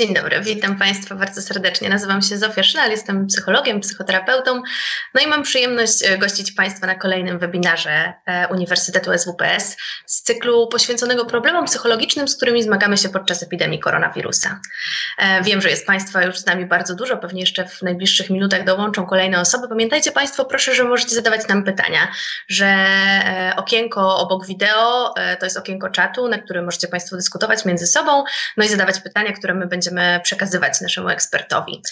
Dzień dobry, witam Państwa bardzo serdecznie. Nazywam się Zofia Szynal, jestem psychologiem, psychoterapeutą, no i mam przyjemność e, gościć Państwa na kolejnym webinarze e, Uniwersytetu SWPS z cyklu poświęconego problemom psychologicznym, z którymi zmagamy się podczas epidemii koronawirusa. E, wiem, że jest Państwa już z nami bardzo dużo, pewnie jeszcze w najbliższych minutach dołączą kolejne osoby. Pamiętajcie Państwo, proszę, że możecie zadawać nam pytania, że okienko obok wideo to jest okienko czatu, na którym możecie Państwo dyskutować między sobą, no i zadawać pytania, które my będziemy będziemy przekazywać naszemu ekspertowi.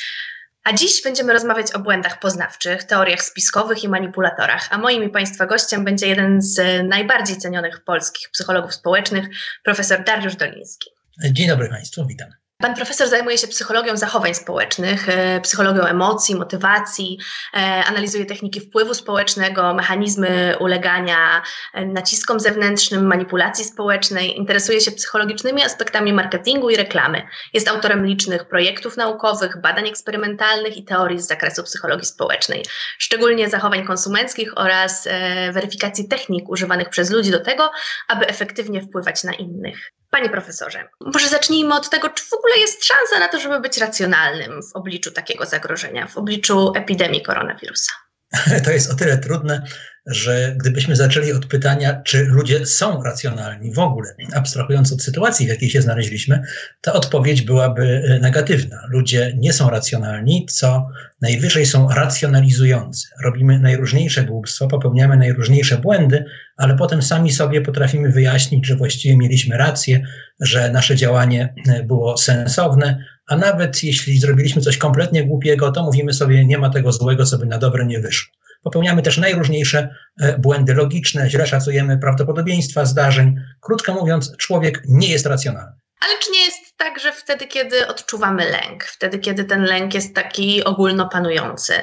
A dziś będziemy rozmawiać o błędach poznawczych, teoriach spiskowych i manipulatorach. A moim i Państwa gościem będzie jeden z najbardziej cenionych polskich psychologów społecznych, profesor Dariusz Doliński. Dzień dobry Państwu, witam. Pan profesor zajmuje się psychologią zachowań społecznych, e, psychologią emocji, motywacji, e, analizuje techniki wpływu społecznego, mechanizmy ulegania e, naciskom zewnętrznym, manipulacji społecznej, interesuje się psychologicznymi aspektami marketingu i reklamy. Jest autorem licznych projektów naukowych, badań eksperymentalnych i teorii z zakresu psychologii społecznej, szczególnie zachowań konsumenckich oraz weryfikacji technik używanych przez ludzi do tego, aby efektywnie wpływać na innych. Panie profesorze, może zacznijmy od tego, czy w ogóle jest szansa na to, żeby być racjonalnym w obliczu takiego zagrożenia, w obliczu epidemii koronawirusa? To jest o tyle trudne, że gdybyśmy zaczęli od pytania, czy ludzie są racjonalni w ogóle, abstrahując od sytuacji, w jakiej się znaleźliśmy, to odpowiedź byłaby e, negatywna. Ludzie nie są racjonalni, co najwyżej są racjonalizujący. Robimy najróżniejsze głupstwa, popełniamy najróżniejsze błędy, ale potem sami sobie potrafimy wyjaśnić, że właściwie mieliśmy rację, że nasze działanie e, było sensowne, a nawet jeśli zrobiliśmy coś kompletnie głupiego, to mówimy sobie, nie ma tego złego, co by na dobre nie wyszło. Popełniamy też najróżniejsze e, błędy logiczne, źle szacujemy prawdopodobieństwa zdarzeń. Krótko mówiąc, człowiek nie jest racjonalny. Ale czy nie jest tak, że wtedy, kiedy odczuwamy lęk, wtedy, kiedy ten lęk jest taki ogólnopanujący,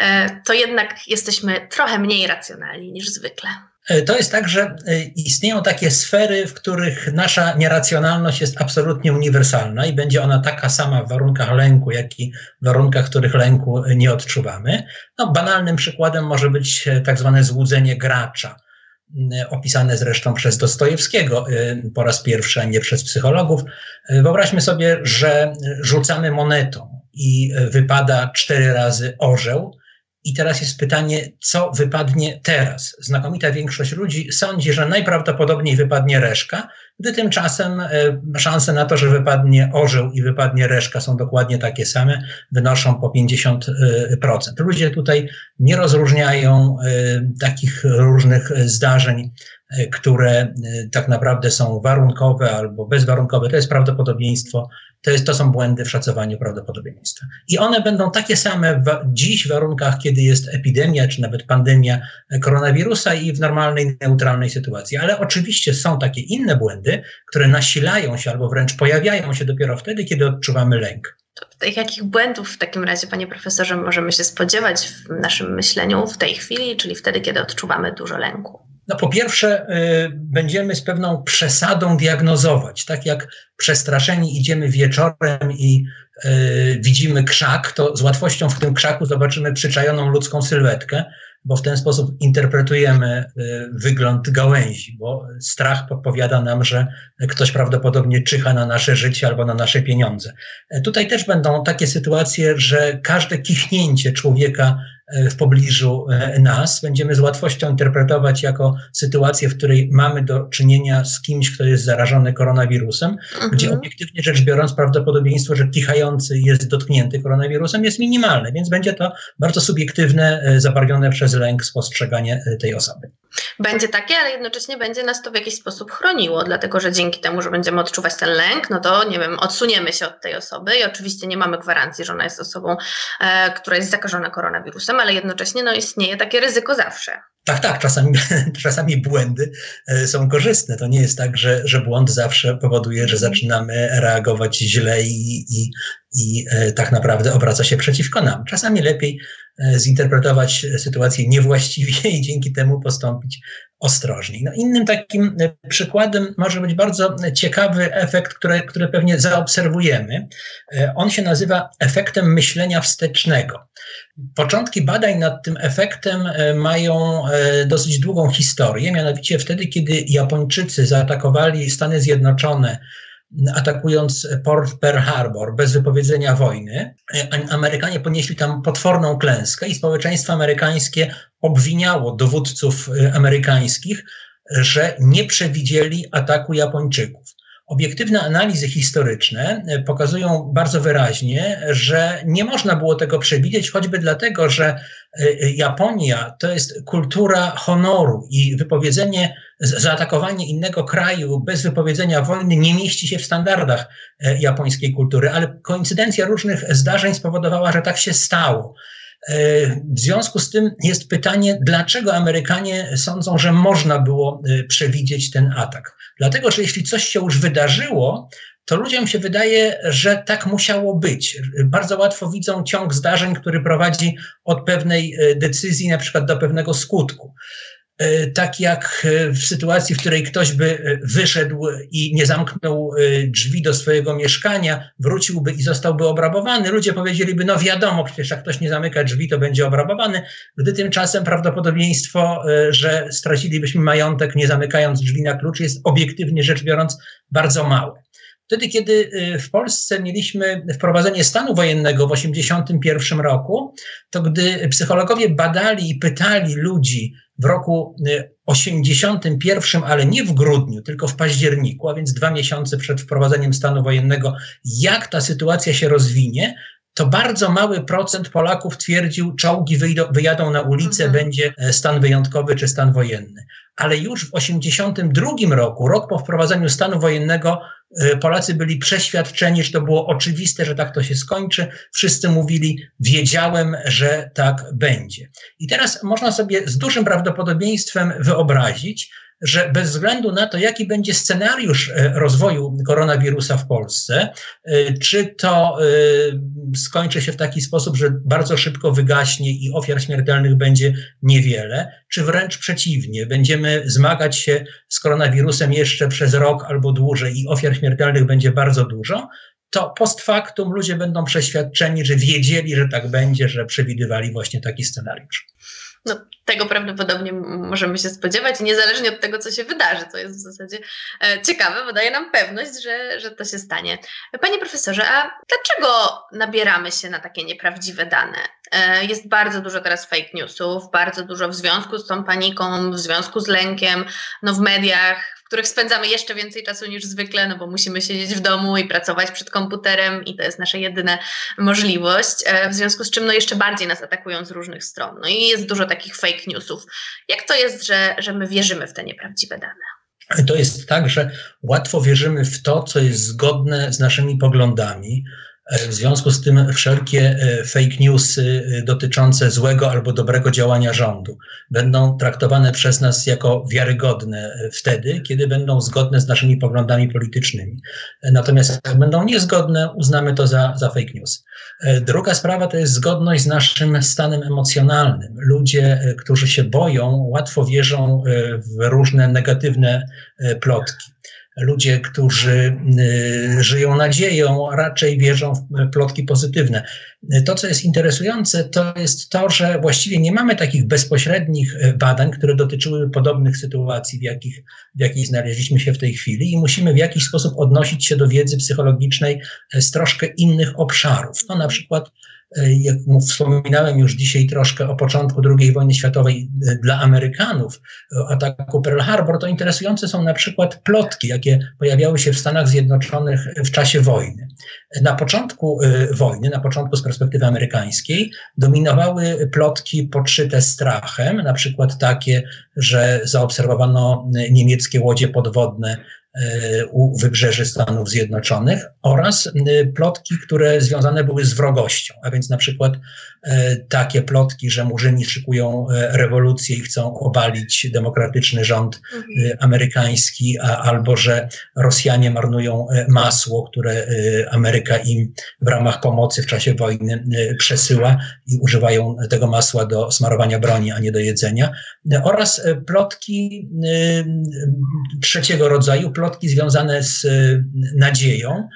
e, to jednak jesteśmy trochę mniej racjonalni niż zwykle? E, to jest tak, że e, istnieją takie sfery, w których nasza nieracjonalność jest absolutnie uniwersalna i będzie ona taka sama w warunkach lęku, jak i w warunkach, w których lęku nie odczuwamy. No, banalnym przykładem może być e, tak zwane złudzenie gracza, opisane zresztą przez Dostojewskiego po raz pierwszy, a nie przez psychologów. Wyobraźmy sobie, że rzucamy monetą i wypada cztery razy orzeł i teraz jest pytanie, co wypadnie teraz? Znakomita większość ludzi sądzi, że najprawdopodobniej wypadnie reszka, gdy tymczasem e, szanse na to, że wypadnie orzeł i wypadnie reszka są dokładnie takie same, wynoszą po 50%. Ludzie tutaj nie rozróżniają e, takich różnych zdarzeń E, które e, tak naprawdę są warunkowe albo bezwarunkowe, to jest prawdopodobieństwo, to, jest, to są błędy w szacowaniu prawdopodobieństwa. I one będą takie same w, dziś w warunkach, kiedy jest epidemia, czy nawet pandemia koronawirusa i w normalnej, neutralnej sytuacji. Ale oczywiście są takie inne błędy, które nasilają się albo wręcz pojawiają się dopiero wtedy, kiedy odczuwamy lęk. Jakich błędów w takim razie, panie profesorze, możemy się spodziewać w naszym myśleniu w tej chwili, czyli wtedy, kiedy odczuwamy dużo lęku? No po pierwsze, y, będziemy z pewną przesadą diagnozować. Tak jak przestraszeni idziemy wieczorem i y, widzimy krzak, to z łatwością w tym krzaku zobaczymy przyczajoną ludzką sylwetkę, bo w ten sposób interpretujemy y, wygląd gałęzi, bo strach podpowiada nam, że ktoś prawdopodobnie czyha na nasze życie albo na nasze pieniądze. Tutaj też będą takie sytuacje, że każde kichnięcie człowieka w pobliżu e, nas, będziemy z łatwością interpretować jako sytuację, w której mamy do czynienia z kimś, kto jest zarażony koronawirusem, mhm. gdzie obiektywnie rzecz biorąc prawdopodobieństwo, że kichający jest dotknięty koronawirusem jest minimalne, więc będzie to bardzo subiektywne, e, zabarwione przez lęk spostrzeganie e, tej osoby. Będzie takie, ale jednocześnie będzie nas to w jakiś sposób chroniło, dlatego że dzięki temu, że będziemy odczuwać ten lęk, no to nie wiem, odsuniemy się od tej osoby i oczywiście nie mamy gwarancji, że ona jest osobą, e, która jest zakażona koronawirusem, ale jednocześnie no, istnieje takie ryzyko zawsze. Tak, tak, czasami, czasami błędy e, są korzystne. To nie jest tak, że, że błąd zawsze powoduje, że zaczynamy reagować źle i, i, i e, tak naprawdę obraca się przeciwko nam. Czasami lepiej zinterpretować sytuację niewłaściwie i dzięki temu postąpić ostrożniej. No, innym takim przykładem może być bardzo ciekawy efekt, który, który pewnie zaobserwujemy. On się nazywa efektem myślenia wstecznego. Początki badań nad tym efektem mają dosyć długą historię, mianowicie wtedy, kiedy Japończycy zaatakowali Stany Zjednoczone atakując port Pearl Harbor bez wypowiedzenia wojny. Amerykanie ponieśli tam potworną klęskę i społeczeństwo amerykańskie obwiniało dowódców amerykańskich, że nie przewidzieli ataku Japończyków. Obiektywne analizy historyczne e, pokazują bardzo wyraźnie, że nie można było tego przewidzieć, choćby dlatego, że Japonia to jest kultura honoru i wypowiedzenie, zaatakowanie innego kraju bez wypowiedzenia wojny nie mieści się w standardach e, japońskiej kultury, ale koincydencja różnych zdarzeń spowodowała, że tak się stało. E, w związku z tym jest pytanie, dlaczego Amerykanie sądzą, że można było e, przewidzieć ten atak? Dlatego, że jeśli coś się już wydarzyło, to ludziom się wydaje, że tak musiało być. Bardzo łatwo widzą ciąg zdarzeń, który prowadzi od pewnej e, decyzji, na przykład do pewnego skutku. E, tak jak e, w sytuacji, w której ktoś by wyszedł i nie zamknął drzwi do swojego mieszkania, wróciłby i zostałby obrabowany, ludzie powiedzieliby, no wiadomo, przecież jak ktoś nie zamyka drzwi, to będzie obrabowany, gdy tymczasem prawdopodobieństwo, że stracilibyśmy majątek nie zamykając drzwi na klucz jest obiektywnie rzecz biorąc bardzo małe. Wtedy, kiedy w Polsce mieliśmy wprowadzenie stanu wojennego w 1981 roku, to gdy psychologowie badali i pytali ludzi, w roku 81, y, ale nie w grudniu, tylko w październiku, a więc dwa miesiące przed wprowadzeniem stanu wojennego, jak ta sytuacja się rozwinie, to bardzo mały procent Polaków twierdził, czołgi wyjadą na ulicę, mhm. będzie e, stan wyjątkowy czy stan wojenny. Ale już w 82 roku, rok po wprowadzeniu stanu wojennego, e, Polacy byli przeświadczeni, że to było oczywiste, że tak to się skończy. Wszyscy mówili, wiedziałem, że tak będzie. I teraz można sobie z dużym prawdopodobieństwem wyobrazić, że bez względu na to, jaki będzie scenariusz e, rozwoju koronawirusa w Polsce, e, czy to e, skończy się w taki sposób, że bardzo szybko wygaśnie i ofiar śmiertelnych będzie niewiele, czy wręcz przeciwnie, będziemy zmagać się z koronawirusem jeszcze przez rok albo dłużej i ofiar śmiertelnych będzie bardzo dużo, to post factum ludzie będą przeświadczeni, że wiedzieli, że tak będzie, że przewidywali właśnie taki scenariusz. No, tego prawdopodobnie możemy się spodziewać, niezależnie od tego, co się wydarzy, co jest w zasadzie e, ciekawe, bo daje nam pewność, że, że to się stanie. Panie profesorze, a dlaczego nabieramy się na takie nieprawdziwe dane? E, jest bardzo dużo teraz fake newsów, bardzo dużo w związku z tą paniką, w związku z lękiem, no w mediach, których spędzamy jeszcze więcej czasu niż zwykle, no bo musimy siedzieć w domu i pracować przed komputerem i to jest nasza jedyna możliwość, e, w związku z czym no jeszcze bardziej nas atakują z różnych stron. No i jest dużo takich fake newsów. Jak to jest, że, że my wierzymy w te nieprawdziwe dane? To jest tak, że łatwo wierzymy w to, co jest zgodne z naszymi poglądami, w związku z tym wszelkie e, fake newsy e, dotyczące złego albo dobrego działania rządu będą traktowane przez nas jako wiarygodne e, wtedy, kiedy będą zgodne z naszymi poglądami politycznymi. Natomiast jak będą niezgodne, uznamy to za, za fake news. Druga sprawa to jest zgodność z naszym stanem emocjonalnym. Ludzie, którzy się boją, łatwo wierzą w różne negatywne plotki ludzie, którzy y, żyją nadzieją, raczej wierzą w plotki pozytywne. To, co jest interesujące, to jest to, że właściwie nie mamy takich bezpośrednich y, badań, które dotyczyły podobnych sytuacji, w jakich, w jakich znaleźliśmy się w tej chwili, i musimy w jakiś sposób odnosić się do wiedzy psychologicznej z troszkę innych obszarów. No, na przykład jak wspominałem już dzisiaj troszkę o początku II wojny światowej e, dla Amerykanów, o ataku Pearl Harbor, to interesujące są na przykład plotki, jakie pojawiały się w Stanach Zjednoczonych w czasie wojny. Na początku e, wojny, na początku z perspektywy amerykańskiej, dominowały plotki podszyte strachem, na przykład takie, że zaobserwowano niemieckie łodzie podwodne E, u wybrzeży Stanów Zjednoczonych oraz e, plotki, które związane były z wrogością, a więc na przykład e, takie plotki, że Murzyni szykują rewolucję i chcą obalić demokratyczny rząd mhm. amerykański, a, albo że Rosjanie marnują masło, które Ameryka im w ramach pomocy w czasie wojny przesyła i używają tego masła do smarowania broni, a nie do jedzenia, oraz plotki trzeciego rodzaju, plotki związane z y, nadzieją,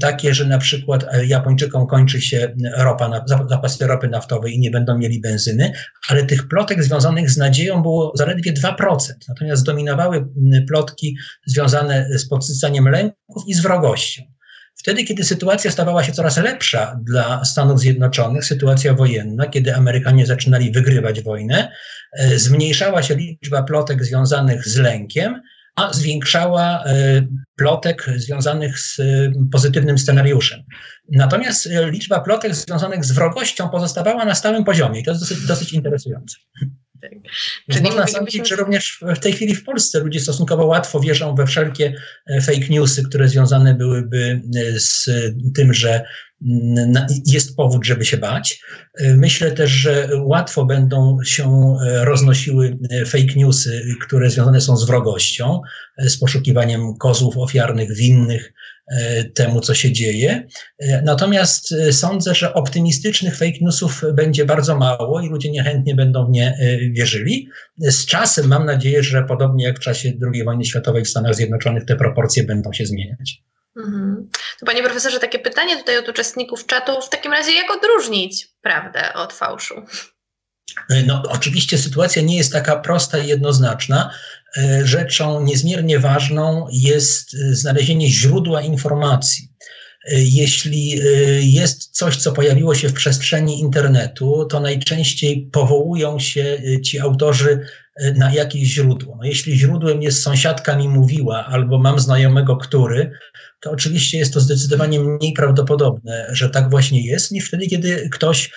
takie, że na przykład Japończykom kończy się ropa, zapasy ropy naftowej i nie będą mieli benzyny, ale tych plotek związanych z nadzieją było zaledwie 2%. Natomiast dominowały plotki związane z podsycaniem lęków i z wrogością. Wtedy, kiedy sytuacja stawała się coraz lepsza dla Stanów Zjednoczonych, sytuacja wojenna, kiedy Amerykanie zaczynali wygrywać wojnę, zmniejszała się liczba plotek związanych z lękiem, a zwiększała e, plotek związanych z e, pozytywnym scenariuszem. Natomiast liczba plotek związanych z wrogością pozostawała na stałym poziomie i to jest dosyć, dosyć interesujące. Tak. Czyli można sądzić, że również w tej chwili w Polsce ludzie stosunkowo łatwo wierzą we wszelkie e, fake newsy, które związane byłyby e, z tym, że mm, jest powód, żeby się bać. E, myślę też, że łatwo będą się roznosiły fake newsy, które związane są z wrogością, z poszukiwaniem kozłów ofiarnych, winnych, temu, co się dzieje. E, natomiast e, sądzę, że optymistycznych fake newsów będzie bardzo mało i ludzie niechętnie będą w nie wierzyli. Z czasem mam nadzieję, że podobnie jak w czasie II wojny światowej w Stanach Zjednoczonych te proporcje będą się zmieniać. Mhm. To panie profesorze, takie pytanie tutaj od uczestników czatu. W takim razie jak odróżnić prawdę od fałszu? No, oczywiście sytuacja nie jest taka prosta i jednoznaczna. E, rzeczą niezmiernie ważną jest e, znalezienie źródła informacji. E, jeśli jest coś, co pojawiło się w przestrzeni internetu, to najczęściej powołują się ci autorzy na jakieś źródło. No jeśli źródłem jest sąsiadka mi mówiła, albo mam znajomego, który, to oczywiście jest to zdecydowanie mniej prawdopodobne, że tak właśnie jest, niż wtedy, kiedy ktoś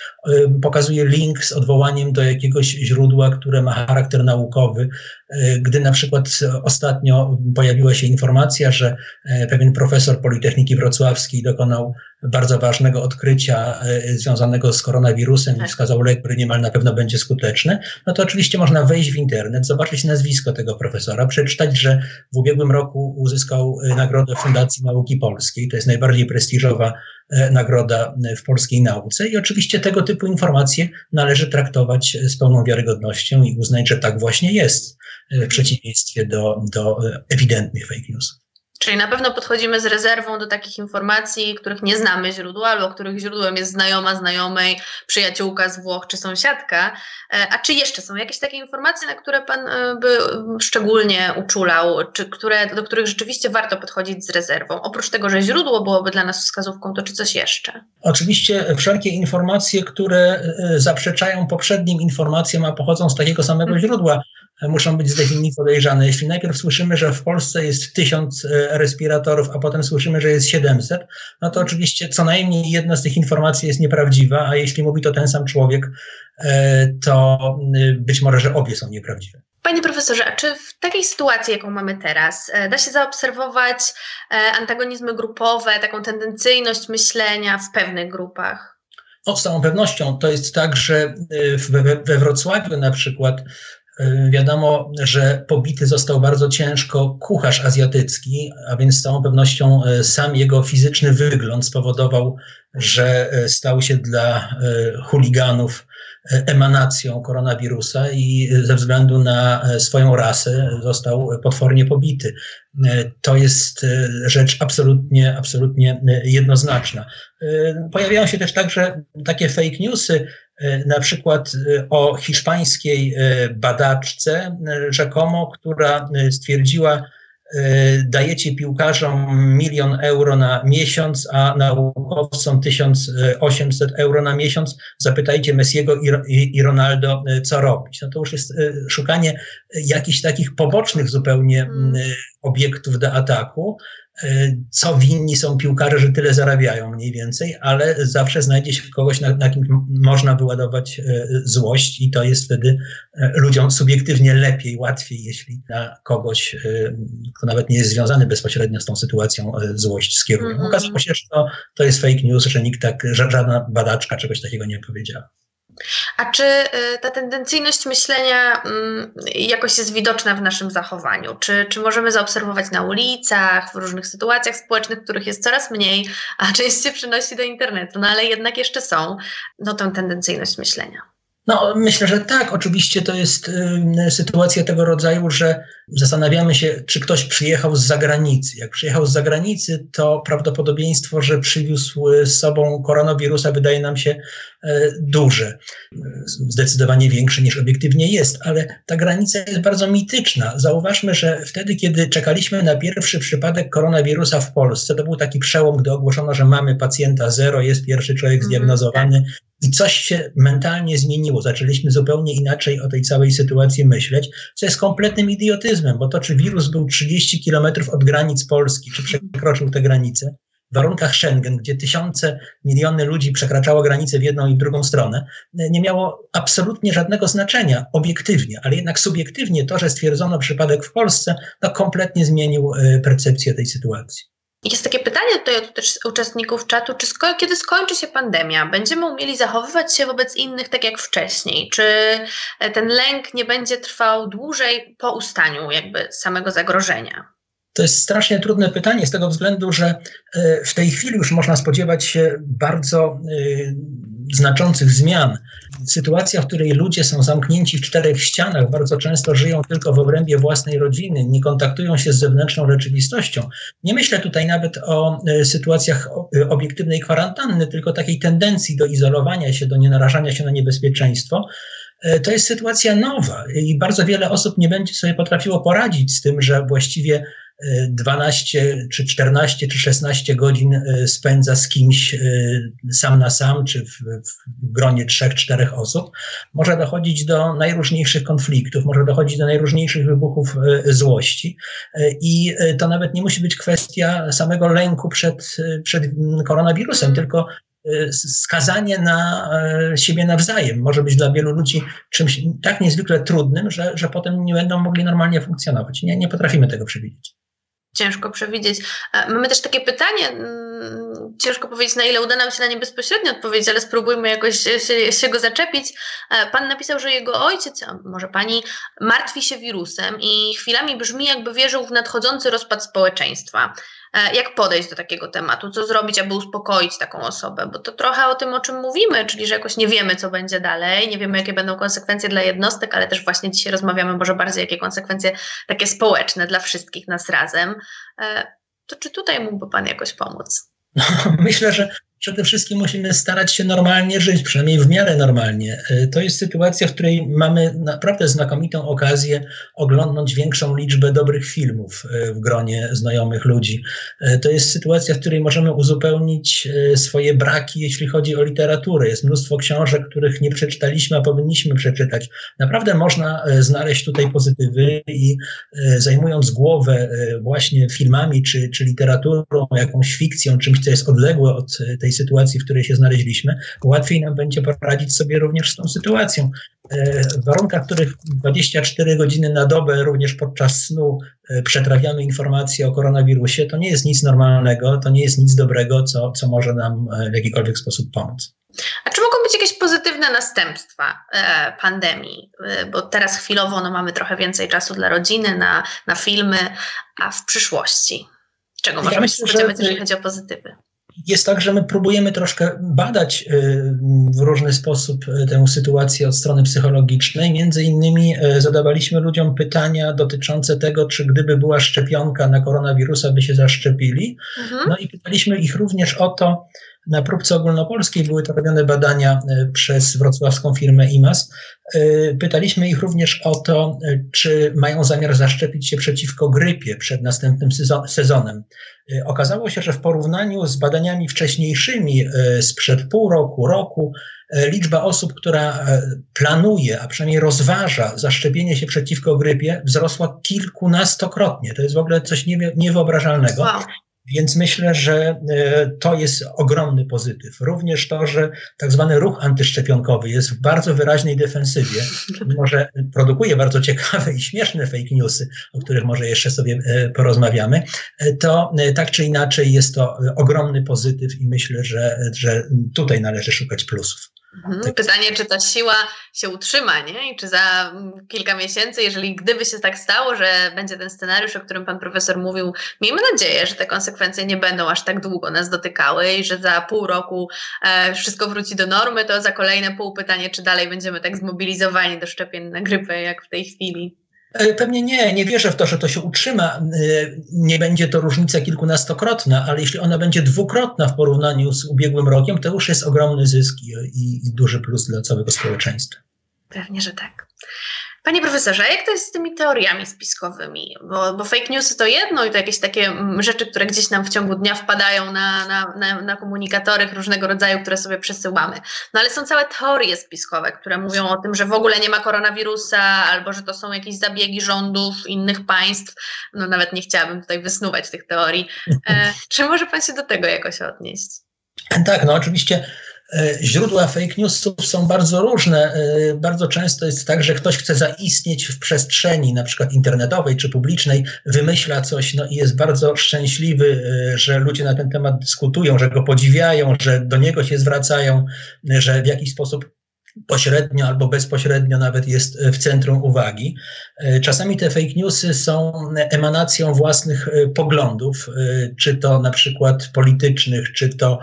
pokazuje link z odwołaniem do jakiegoś źródła, które ma charakter naukowy. Y, gdy na przykład ostatnio pojawiła się informacja, że y, pewien profesor Politechniki Wrocławskiej dokonał bardzo ważnego odkrycia związanego z koronawirusem i tak. wskazał lek, który niemal na pewno będzie skuteczny, no to oczywiście można wejść w internet, zobaczyć nazwisko tego profesora, przeczytać, że w ubiegłym roku uzyskał nagrodę Fundacji Nauki Polskiej. To jest najbardziej prestiżowa e, nagroda e, w polskiej nauce i oczywiście tego typu informacje należy traktować z pełną wiarygodnością i uznać, że tak właśnie jest, e, w przeciwieństwie do, do ewidentnych fake newsów. Czyli na pewno podchodzimy z rezerwą do takich informacji, których nie znamy źródła, albo których źródłem jest znajoma znajomej, przyjaciółka z Włoch czy sąsiadka. E, a czy jeszcze są jakieś takie informacje, na które Pan e, by szczególnie uczulał, czy które, do których rzeczywiście warto podchodzić z rezerwą? Oprócz tego, że źródło byłoby dla nas wskazówką, to czy coś jeszcze? Oczywiście wszelkie informacje, które e, zaprzeczają poprzednim informacjom, a pochodzą z takiego samego mhm. źródła, muszą być z definicji podejrzane. Jeśli najpierw słyszymy, że w Polsce jest tysiąc e, respiratorów, a potem słyszymy, że jest 700, no to oczywiście co najmniej jedna z tych informacji jest nieprawdziwa, a jeśli mówi to ten sam człowiek, e, to e, być może, że obie są nieprawdziwe. Panie profesorze, a czy w takiej sytuacji, jaką mamy teraz, da się zaobserwować antagonizmy grupowe, taką tendencyjność myślenia w pewnych grupach? No, z całą pewnością to jest tak, że we, we Wrocławiu na przykład wiadomo, że pobity został bardzo ciężko kucharz azjatycki, a więc z całą pewnością y, sam jego fizyczny wygląd spowodował, że y, stał się dla chuliganów emanacją koronawirusa i ze względu na swoją rasę został potwornie pobity. To jest rzecz absolutnie, absolutnie jednoznaczna. Pojawiają się też także takie fake newsy, na przykład o hiszpańskiej badaczce, rzekomo, która stwierdziła, dajecie piłkarzom milion euro na miesiąc, a naukowcom 1800 euro na miesiąc, zapytajcie Messiego i, Ronaldo, co robić. No to już jest szukanie jakichś takich pobocznych zupełnie hmm. obiektów do ataku. E, co winni są piłkarze, że tyle zarabiają mniej więcej, ale zawsze znajdzie się kogoś, na, na kim można wyładować e, złość i to jest wtedy e, ludziom subiektywnie lepiej, łatwiej, jeśli na kogoś, kto nawet nie jest związany bezpośrednio z tą sytuacją, złość skieruje. Mm -hmm. Okazało się, że to, to jest fake news, że nikt tak, żadna badaczka czegoś takiego nie powiedziała. A czy y, ta tendencyjność myślenia mm, jakoś jest widoczna w naszym zachowaniu? Czy, czy możemy zaobserwować na ulicach, w różnych sytuacjach społecznych, których jest coraz mniej, a część się przenosi do internetu, no ale jednak jeszcze są, no tą tendencyjność myślenia? No, myślę, że tak. Oczywiście to jest y, sytuacja tego rodzaju, że zastanawiamy się, czy ktoś przyjechał z zagranicy. Jak przyjechał z zagranicy, to prawdopodobieństwo, że przywiózł z sobą koronawirusa, wydaje nam się y, duże. Zdecydowanie większe niż obiektywnie jest, ale ta granica jest bardzo mityczna. Zauważmy, że wtedy, kiedy czekaliśmy na pierwszy przypadek koronawirusa w Polsce, to był taki przełom, gdy ogłoszono, że mamy pacjenta zero, jest pierwszy człowiek mhm, zdiagnozowany. I coś się mentalnie zmieniło. Zaczęliśmy zupełnie inaczej o tej całej sytuacji myśleć, co jest kompletnym idiotyzmem, bo to, czy wirus był 30 kilometrów od granic Polski, czy przekroczył te granice, w warunkach Schengen, gdzie tysiące, miliony ludzi przekraczało granice w jedną i w drugą stronę, nie miało absolutnie żadnego znaczenia obiektywnie, ale jednak subiektywnie to, że stwierdzono przypadek w Polsce, to kompletnie zmienił e, percepcję tej sytuacji. Jest takie pytanie tutaj od uczestników czatu, czy sko kiedy skończy się pandemia, będziemy umieli zachowywać się wobec innych tak jak wcześniej? Czy e, ten lęk nie będzie trwał dłużej po ustaniu jakby samego zagrożenia? To jest strasznie trudne pytanie z tego względu, że e, w tej chwili już można spodziewać się bardzo e, znaczących zmian. Sytuacja, w której ludzie są zamknięci w czterech ścianach, bardzo często żyją tylko w obrębie własnej rodziny, nie kontaktują się z zewnętrzną rzeczywistością. Nie myślę tutaj nawet o e, sytuacjach e, obiektywnej kwarantanny, tylko takiej tendencji do izolowania się, do nienarażania się na niebezpieczeństwo. E, to jest sytuacja nowa i bardzo wiele osób nie będzie sobie potrafiło poradzić z tym, że właściwie 12 czy 14 czy 16 godzin e, spędza z kimś e, sam na sam, czy w, w gronie trzech, czterech osób, może dochodzić do najróżniejszych konfliktów, może dochodzić do najróżniejszych wybuchów e, złości. I to nawet nie musi być kwestia samego lęku przed, przed koronawirusem, tylko skazanie na siebie nawzajem może być dla wielu ludzi czymś tak niezwykle trudnym, że, że potem nie będą mogli normalnie funkcjonować. Nie, nie potrafimy tego przewidzieć ciężko przewidzieć. E, mamy też takie pytanie, mm, ciężko powiedzieć, na ile uda nam się na nie bezpośrednio odpowiedzieć, ale spróbujmy jakoś się, się, go zaczepić. E, pan napisał, że jego ojciec, może pani, martwi się wirusem i chwilami brzmi, jakby wierzył w nadchodzący rozpad społeczeństwa. E, jak podejść do takiego tematu, co zrobić, aby uspokoić taką osobę, bo to trochę o tym, o czym mówimy, czyli że jakoś nie wiemy, co będzie dalej, nie wiemy, jakie będą konsekwencje dla jednostek, ale też właśnie dzisiaj rozmawiamy może bardziej, jakie konsekwencje takie społeczne dla wszystkich nas razem. E, to czy tutaj mógłby Pan jakoś pomóc? Myślę, że przede wszystkim musimy starać się normalnie żyć, przynajmniej w miarę normalnie. E, to jest sytuacja, w której mamy naprawdę znakomitą okazję oglądnąć większą liczbę dobrych filmów e, w gronie znajomych ludzi. E, to jest sytuacja, w której możemy uzupełnić swoje braki, jeśli chodzi o literaturę. Jest mnóstwo książek, których nie przeczytaliśmy, a powinniśmy przeczytać. Naprawdę można znaleźć tutaj pozytywy i zajmując głowę właśnie filmami czy, czy literaturą, jakąś fikcją, czymś, co jest odległe od tej tej sytuacji, w której się znaleźliśmy, łatwiej nam będzie poradzić sobie również z tą sytuacją. E, w warunkach, w których 24 godziny na dobę, również podczas snu, e, przetrawiamy informacje o koronawirusie, to nie jest nic normalnego, to nie jest nic dobrego, co, co może nam e, w jakikolwiek sposób pomóc. A czy mogą być jakieś pozytywne następstwa pandemii? Bo teraz chwilowo no, mamy trochę więcej czasu dla rodziny, na, na filmy, a w przyszłości? Czego możemy ja myślę, się spodziewać, jeżeli chodzi o pozytywy? Jest tak, że my próbujemy troszkę badać y, w różny sposób y, tę sytuację od strony psychologicznej. Między innymi y, zadawaliśmy ludziom pytania dotyczące tego, czy gdyby była szczepionka na koronawirusa, by się zaszczepili. Mhm. No i pytaliśmy ich również o to, na próbce ogólnopolskiej były to robione badania przez wrocławską firmę IMAS. Pytaliśmy ich również o to, czy mają zamiar zaszczepić się przeciwko grypie przed następnym sezonem. Okazało się, że w porównaniu z badaniami wcześniejszymi sprzed pół roku, roku, liczba osób, która planuje, a przynajmniej rozważa zaszczepienie się przeciwko grypie, wzrosła kilkunastokrotnie. To jest w ogóle coś niewyobrażalnego. Więc myślę, że e, to jest ogromny pozytyw. Również to, że tak zwany ruch antyszczepionkowy jest w bardzo wyraźnej defensywie, mimo że produkuje bardzo ciekawe i śmieszne fake newsy, o których może jeszcze sobie e, porozmawiamy, e, to tak czy inaczej jest to ogromny pozytyw i myślę, że, że tutaj należy szukać plusów. Mhm. Tak. Pytanie, czy ta siła się utrzyma, nie? I czy za mm, kilka miesięcy, jeżeli gdyby się tak stało, że będzie ten scenariusz, o którym pan profesor mówił, miejmy nadzieję, że te konsekwencje nie będą aż tak długo nas dotykały i że za pół roku e, wszystko wróci do normy, to za kolejne pół pytanie, czy dalej będziemy tak zmobilizowani do szczepień na grypę, jak w tej chwili. E, pewnie nie, nie wierzę w to, że to się utrzyma. E, nie będzie to różnica kilkunastokrotna, ale jeśli ona będzie dwukrotna w porównaniu z ubiegłym rokiem, to już jest ogromny zysk i, i duży plus dla całego społeczeństwa. Pewnie, że tak. Panie profesorze, jak to jest z tymi teoriami spiskowymi? Bo, bo, fake newsy to jedno i to jakieś takie mm, rzeczy, które gdzieś nam w ciągu dnia wpadają na, na, na, na komunikatory różnego rodzaju, które sobie przesyłamy. No ale są całe teorie spiskowe, które mówią o tym, że w ogóle nie ma koronawirusa, albo że to są jakieś zabiegi rządów innych państw. No nawet nie chciałabym tutaj wysnuwać tych teorii. E, czy może pan się do tego jakoś odnieść? Tak, no oczywiście źródła fake newsów są bardzo różne. E, bardzo często jest tak, że ktoś chce zaistnieć w przestrzeni, na przykład internetowej czy publicznej, wymyśla coś no i jest bardzo szczęśliwy, e, że ludzie na ten temat dyskutują, że go podziwiają, że do niego się zwracają, że w jakiś sposób pośrednio albo bezpośrednio nawet jest w centrum uwagi. Czasami te fake newsy są emanacją własnych poglądów, czy to na przykład politycznych, czy to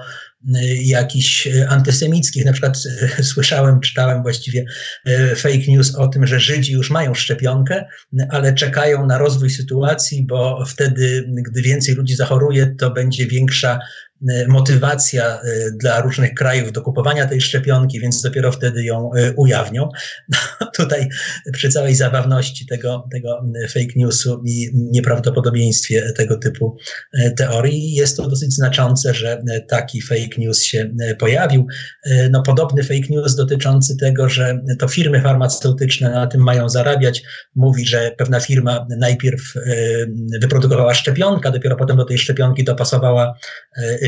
jakichś e, antysemickich. Na przykład e, słyszałem, czytałem właściwie e, fake news o tym, że Żydzi już mają szczepionkę, ale czekają na rozwój sytuacji, bo wtedy, gdy więcej ludzi zachoruje, to będzie większa motywacja e, dla różnych krajów do kupowania tej szczepionki, więc dopiero wtedy ją e, ujawnią. No, tutaj przy całej zabawności tego, tego fake newsu i nieprawdopodobieństwie tego typu teorii jest to dosyć znaczące, że taki fake news się pojawił. No, podobny fake news dotyczący tego, że to firmy farmaceutyczne na tym mają zarabiać, mówi, że pewna firma najpierw wyprodukowała szczepionkę, dopiero potem do tej szczepionki dopasowała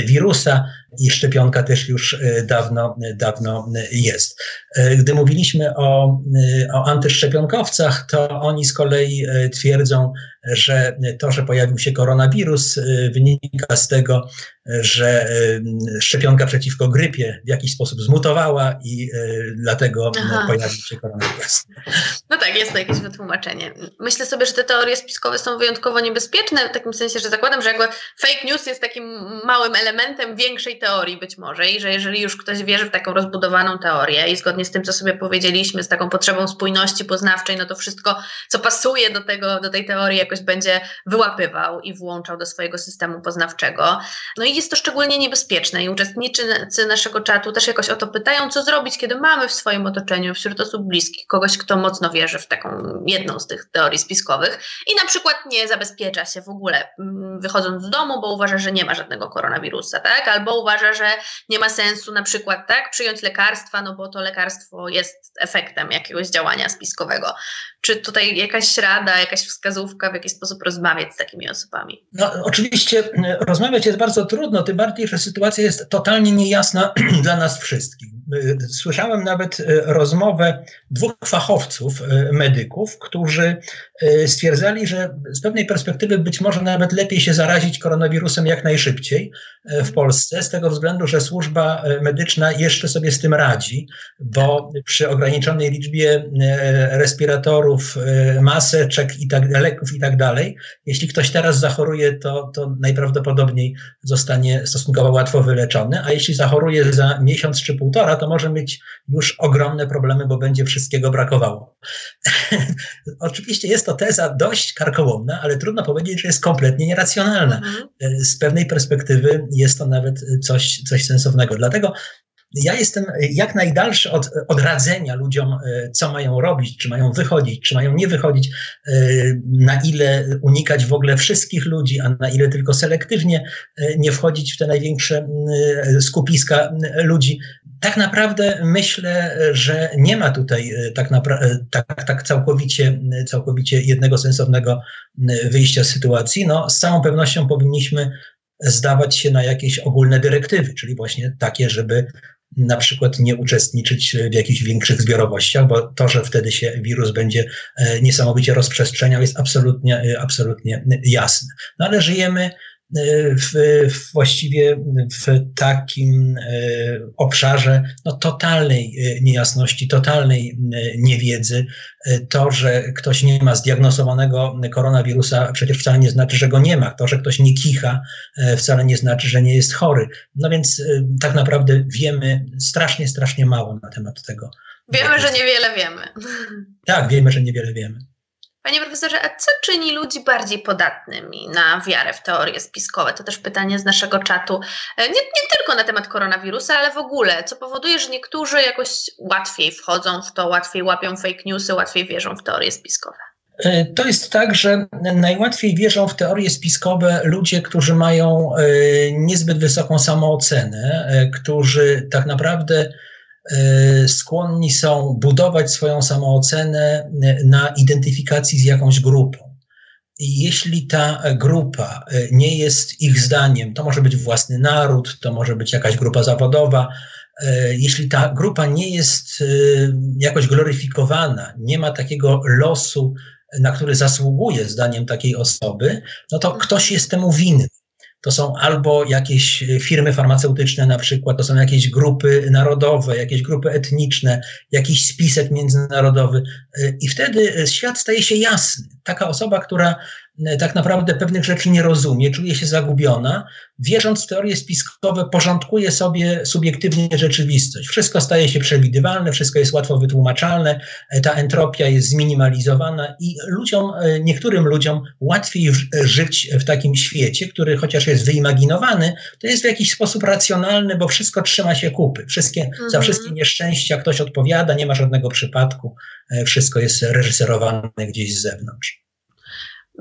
wirusa i szczepionka też już e, dawno, dawno jest. E, gdy mówiliśmy o, e, o antyszczepionkowcach, to oni z kolei twierdzą, że to, że pojawił się koronawirus, wynika z tego, że szczepionka przeciwko grypie w jakiś sposób zmutowała i dlatego Aha. pojawił się koronawirus. No tak, jest to jakieś wytłumaczenie. Myślę sobie, że te teorie spiskowe są wyjątkowo niebezpieczne, w takim sensie, że zakładam, że jakby fake news jest takim małym elementem większej teorii być może i że jeżeli już ktoś wierzy w taką rozbudowaną teorię i zgodnie z tym, co sobie powiedzieliśmy, z taką potrzebą spójności poznawczej, no to wszystko, co pasuje do, tego, do tej teorii jakoś będzie wyłapywał i włączał do swojego systemu poznawczego. No i jest to szczególnie niebezpieczne i uczestnicy naszego czatu też jakoś o to pytają, co zrobić, kiedy mamy w swoim otoczeniu, wśród osób bliskich, kogoś, kto mocno wierzy w taką jedną z tych teorii spiskowych i na przykład nie zabezpiecza się w ogóle mm, wychodząc z domu, bo uważa, że nie ma żadnego koronawirusa, tak? Albo uważa, że nie ma sensu na przykład, tak, przyjąć lekarstwa, no bo to lekarstwo jest efektem jakiegoś działania spiskowego. Czy tutaj jakaś rada, jakaś wskazówka, w jaki sposób rozmawiać z takimi osobami? No, oczywiście e, rozmawiać jest bardzo trudno, tym bardziej, że sytuacja jest totalnie niejasna dla nas wszystkich. E, słyszałem nawet e, rozmowę dwóch fachowców, medyków, którzy stwierdzali, że z pewnej perspektywy być może nawet lepiej się zarazić koronawirusem jak najszybciej w Polsce, z tego względu, że służba medyczna jeszcze sobie z tym radzi, bo przy ograniczonej liczbie respiratorów, leków, y, maseczek i tak, leków i tak dalej. Jeśli ktoś teraz zachoruje, to, to najprawdopodobniej zostanie stosunkowo łatwo wyleczony, a jeśli zachoruje za miesiąc czy półtora, to może mieć już ogromne problemy, bo będzie wszystkiego brakowało. Oczywiście jest to teza dość karkołomna, ale trudno powiedzieć, że jest kompletnie nieracjonalna. Mhm. Z pewnej perspektywy jest to nawet coś, coś sensownego. Dlatego ja jestem jak najdalszy od, od radzenia ludziom, e, co mają robić, czy mają wychodzić, czy mają nie wychodzić, e, na ile unikać w ogóle wszystkich ludzi, a na ile tylko selektywnie e, nie wchodzić w te największe skupiska ludzi. Tak naprawdę myślę, że nie ma tutaj tak, tak, tak całkowicie, całkowicie jednego sensownego wyjścia z sytuacji. No, z całą pewnością powinniśmy zdawać się na jakieś ogólne dyrektywy, czyli właśnie takie, żeby na przykład nie uczestniczyć w jakichś większych zbiorowościach, bo to, że wtedy się wirus będzie e, niesamowicie rozprzestrzeniał, jest absolutnie, e, absolutnie jasne. No ale żyjemy w, właściwie w takim obszarze no, totalnej niejasności, totalnej niewiedzy. To, że ktoś nie ma zdiagnozowanego koronawirusa, przecież wcale nie znaczy, że go nie ma. To, że ktoś nie kicha, wcale nie znaczy, że nie jest chory. No więc tak naprawdę wiemy strasznie, strasznie mało na temat tego. Wiemy, że niewiele wiemy. Tak, wiemy, że niewiele wiemy. Panie profesorze, a co czyni ludzi bardziej podatnymi na wiarę w teorie spiskowe? To też pytanie z naszego czatu. E, nie, nie, tylko na temat koronawirusa, ale w ogóle. Co powoduje, że niektórzy jakoś łatwiej wchodzą w to, łatwiej łapią fake newsy, łatwiej wierzą w teorie spiskowe? E, to jest tak, że najłatwiej wierzą w teorie spiskowe ludzie, którzy mają e, niezbyt wysoką samoocenę, którzy tak naprawdę skłonni są budować swoją samoocenę e, na identyfikacji z jakąś grupą. I jeśli ta grupa e, nie jest ich zdaniem, to może być własny naród, to może być jakaś grupa zawodowa, jeśli ta grupa nie jest jakoś gloryfikowana, nie ma takiego losu, na który zasługuje zdaniem takiej osoby, no to ktoś jest temu winny to są albo jakieś firmy farmaceutyczne na przykład, to są jakieś grupy narodowe, jakieś grupy etniczne, jakiś spisek międzynarodowy i wtedy świat staje się jasny. Taka osoba, która E, tak naprawdę pewnych rzeczy nie rozumie, czuje się zagubiona, wierząc w teorie spiskowe, porządkuje sobie subiektywnie rzeczywistość. Wszystko staje się przewidywalne, wszystko jest łatwo wytłumaczalne, e, ta entropia jest zminimalizowana i ludziom, e, niektórym ludziom łatwiej żyć w takim świecie, który chociaż jest wyimaginowany, to jest w jakiś sposób racjonalny, bo wszystko trzyma się kupy. Wszystkie, mhm. Za wszystkie nieszczęścia ktoś odpowiada, nie ma żadnego przypadku, wszystko jest reżyserowane gdzieś z zewnątrz.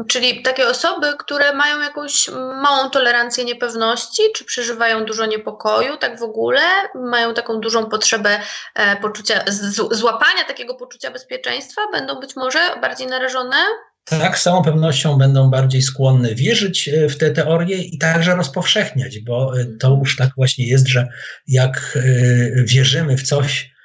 Czyli takie osoby, które mają jakąś małą tolerancję niepewności, czy przeżywają dużo niepokoju, tak w ogóle, mają taką dużą potrzebę e, poczucia, z, złapania takiego poczucia bezpieczeństwa, będą być może bardziej narażone? Tak, z całą pewnością będą bardziej skłonne wierzyć e, w te teorie i także rozpowszechniać, bo e, to już tak właśnie jest, że jak wierzymy w coś, E,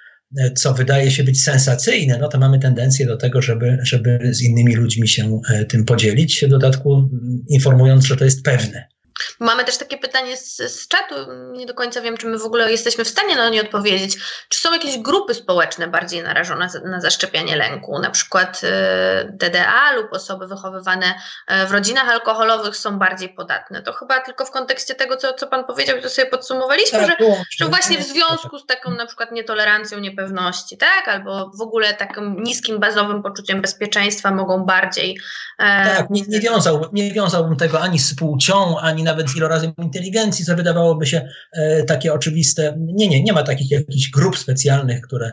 co wydaje się być sensacyjne, no to mamy tendencję do tego, żeby, żeby z innymi ludźmi się e, tym podzielić, w dodatku informując, że to jest pewne. Mamy też takie pytanie z, z czatu, nie do końca wiem, czy my w ogóle jesteśmy w stanie na nie odpowiedzieć. Czy są jakieś grupy społeczne bardziej narażone na zaszczepianie lęku? Na przykład y, DDA lub osoby wychowywane y, w rodzinach alkoholowych są bardziej podatne. To chyba tylko w kontekście tego, co, co Pan powiedział i to sobie podsumowaliśmy, tak, że, że właśnie w związku z taką na przykład nietolerancją niepewności, tak? Albo w ogóle takim niskim bazowym poczuciem bezpieczeństwa mogą bardziej... E, tak, nie, nie, wiązał, nie wiązałbym tego ani z płcią, ani nawet z ilorazem inteligencji, co wydawałoby się e, takie oczywiste. Nie, nie, nie ma takich jakichś grup specjalnych, które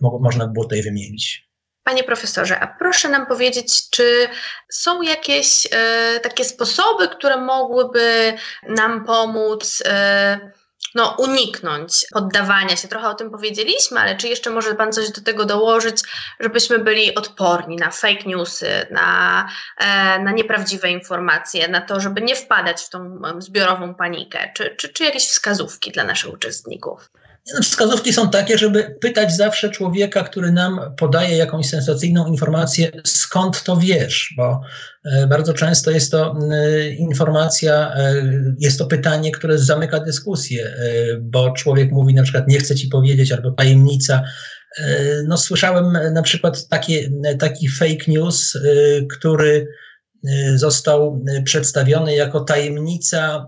mo można by było tutaj wymienić. Panie profesorze, a proszę nam powiedzieć, czy są jakieś e, takie sposoby, które mogłyby nam pomóc e, no, uniknąć poddawania się. Trochę o tym powiedzieliśmy, ale czy jeszcze może Pan coś do tego dołożyć, żebyśmy byli odporni na fake newsy, na, e, na nieprawdziwe informacje, na to, żeby nie wpadać w tą zbiorową panikę? Czy, czy, czy jakieś wskazówki dla naszych uczestników? Wskazówki są takie, żeby pytać zawsze człowieka, który nam podaje jakąś sensacyjną informację, skąd to wiesz, bo e, bardzo często jest to informacja, e, jest to pytanie, które zamyka dyskusję, e, bo człowiek mówi na przykład nie chcę ci powiedzieć albo tajemnica. No, słyszałem na przykład takie, taki fake news, który został y, przedstawiony jako tajemnica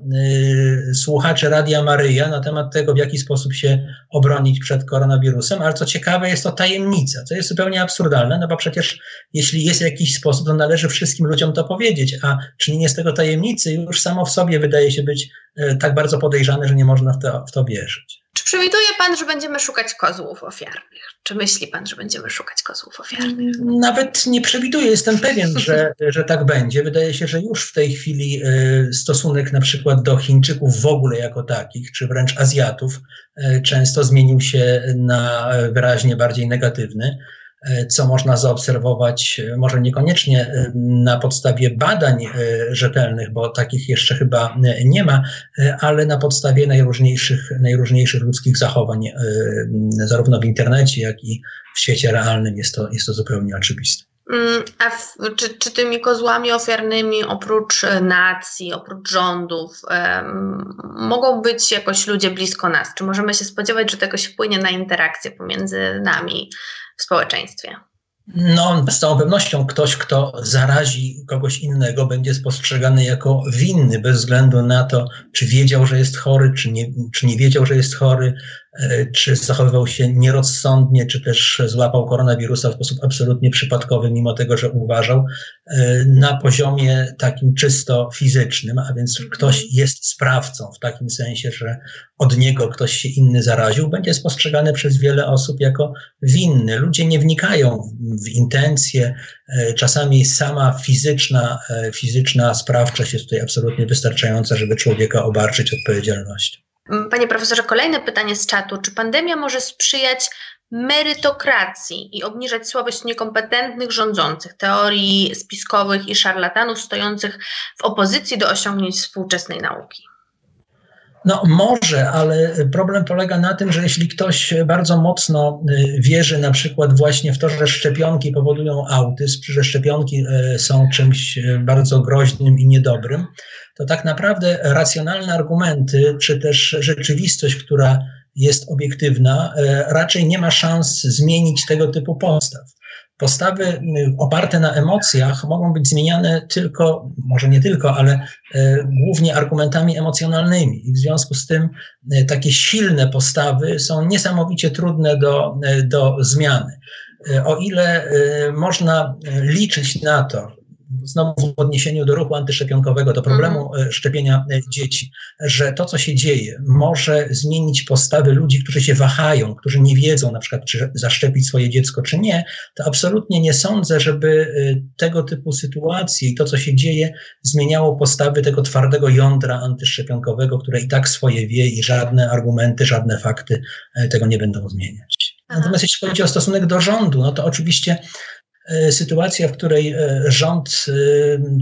y, słuchaczy Radia Maryja na temat tego, w jaki sposób się obronić przed koronawirusem, ale co ciekawe, jest to tajemnica, co jest zupełnie absurdalne, no bo przecież jeśli jest jakiś sposób, to należy wszystkim ludziom to powiedzieć, a czynienie z tego tajemnicy już samo w sobie wydaje się być tak bardzo podejrzane, że nie można w to, w to wierzyć. Czy przewiduje Pan, że będziemy szukać kozłów ofiarnych? Czy myśli Pan, że będziemy szukać kozłów ofiarnych? Nawet nie przewiduję, jestem pewien, że, że tak będzie. Wydaje się, że już w tej chwili e, stosunek na przykład do Chińczyków w ogóle jako takich, czy wręcz Azjatów, e, często zmienił się na wyraźnie bardziej negatywny. E, co można zaobserwować, e, może niekoniecznie e, na podstawie badań rzetelnych, bo takich jeszcze chyba nie ma, ale na podstawie najróżniejszych, najróżniejszych ludzkich zachowań, zarówno w internecie, jak i w świecie realnym jest to, jest to zupełnie oczywiste. Mm, a w, czy, czy tymi kozłami ofiarnymi oprócz nacji, oprócz rządów mogą być jakoś ludzie blisko nas? Czy możemy się spodziewać, że to jakoś wpłynie na interakcję pomiędzy nami w społeczeństwie? No, z całą pewnością ktoś, kto zarazi kogoś innego, będzie spostrzegany jako winny, bez względu na to, czy wiedział, że jest chory, czy nie, czy nie wiedział, że jest chory, czy zachowywał się nierozsądnie, czy też złapał koronawirusa w sposób absolutnie przypadkowy, mimo tego, że uważał, e, na poziomie takim czysto fizycznym, a więc mhm. ktoś jest sprawcą w takim sensie, że od niego ktoś się inny zaraził, będzie spostrzegany przez wiele osób jako winny. Ludzie nie wnikają w intencje, e, czasami sama fizyczna, fizyczna sprawczość jest tutaj absolutnie wystarczająca, żeby człowieka obarczyć odpowiedzialnością. Mm, panie profesorze, kolejne pytanie z czatu. Czy pandemia może sprzyjać merytokracji i obniżać słabość niekompetentnych rządzących, teorii spiskowych i szarlatanów stojących w opozycji do osiągnięć współczesnej nauki? No może, ale problem polega na tym, że jeśli ktoś bardzo mocno y, wierzy na przykład właśnie w to, że szczepionki powodują autyzm, że szczepionki y, są czymś y, bardzo groźnym i niedobrym, to tak naprawdę racjonalne argumenty, czy też rzeczywistość, która jest obiektywna, raczej nie ma szans zmienić tego typu postaw. Postawy y, oparte na emocjach mogą być zmieniane tylko, może nie tylko, ale y, głównie argumentami emocjonalnymi. I w związku z tym y, takie silne postawy są niesamowicie trudne do, do zmiany. O ile można liczyć na to, znowu w odniesieniu do ruchu antyszczepionkowego, do problemu mhm. e, szczepienia e, dzieci, że to, co się dzieje, może zmienić postawy ludzi, którzy się wahają, którzy nie wiedzą na przykład, czy zaszczepić swoje dziecko, czy nie, to absolutnie nie sądzę, żeby e, tego typu sytuacje i to, co się dzieje, zmieniało postawy tego twardego jądra antyszczepionkowego, które i tak swoje wie i żadne argumenty, żadne fakty tego nie będą zmieniać. Natomiast jeśli chodzi o stosunek do rządu, no to oczywiście sytuacja, w której e, rząd e,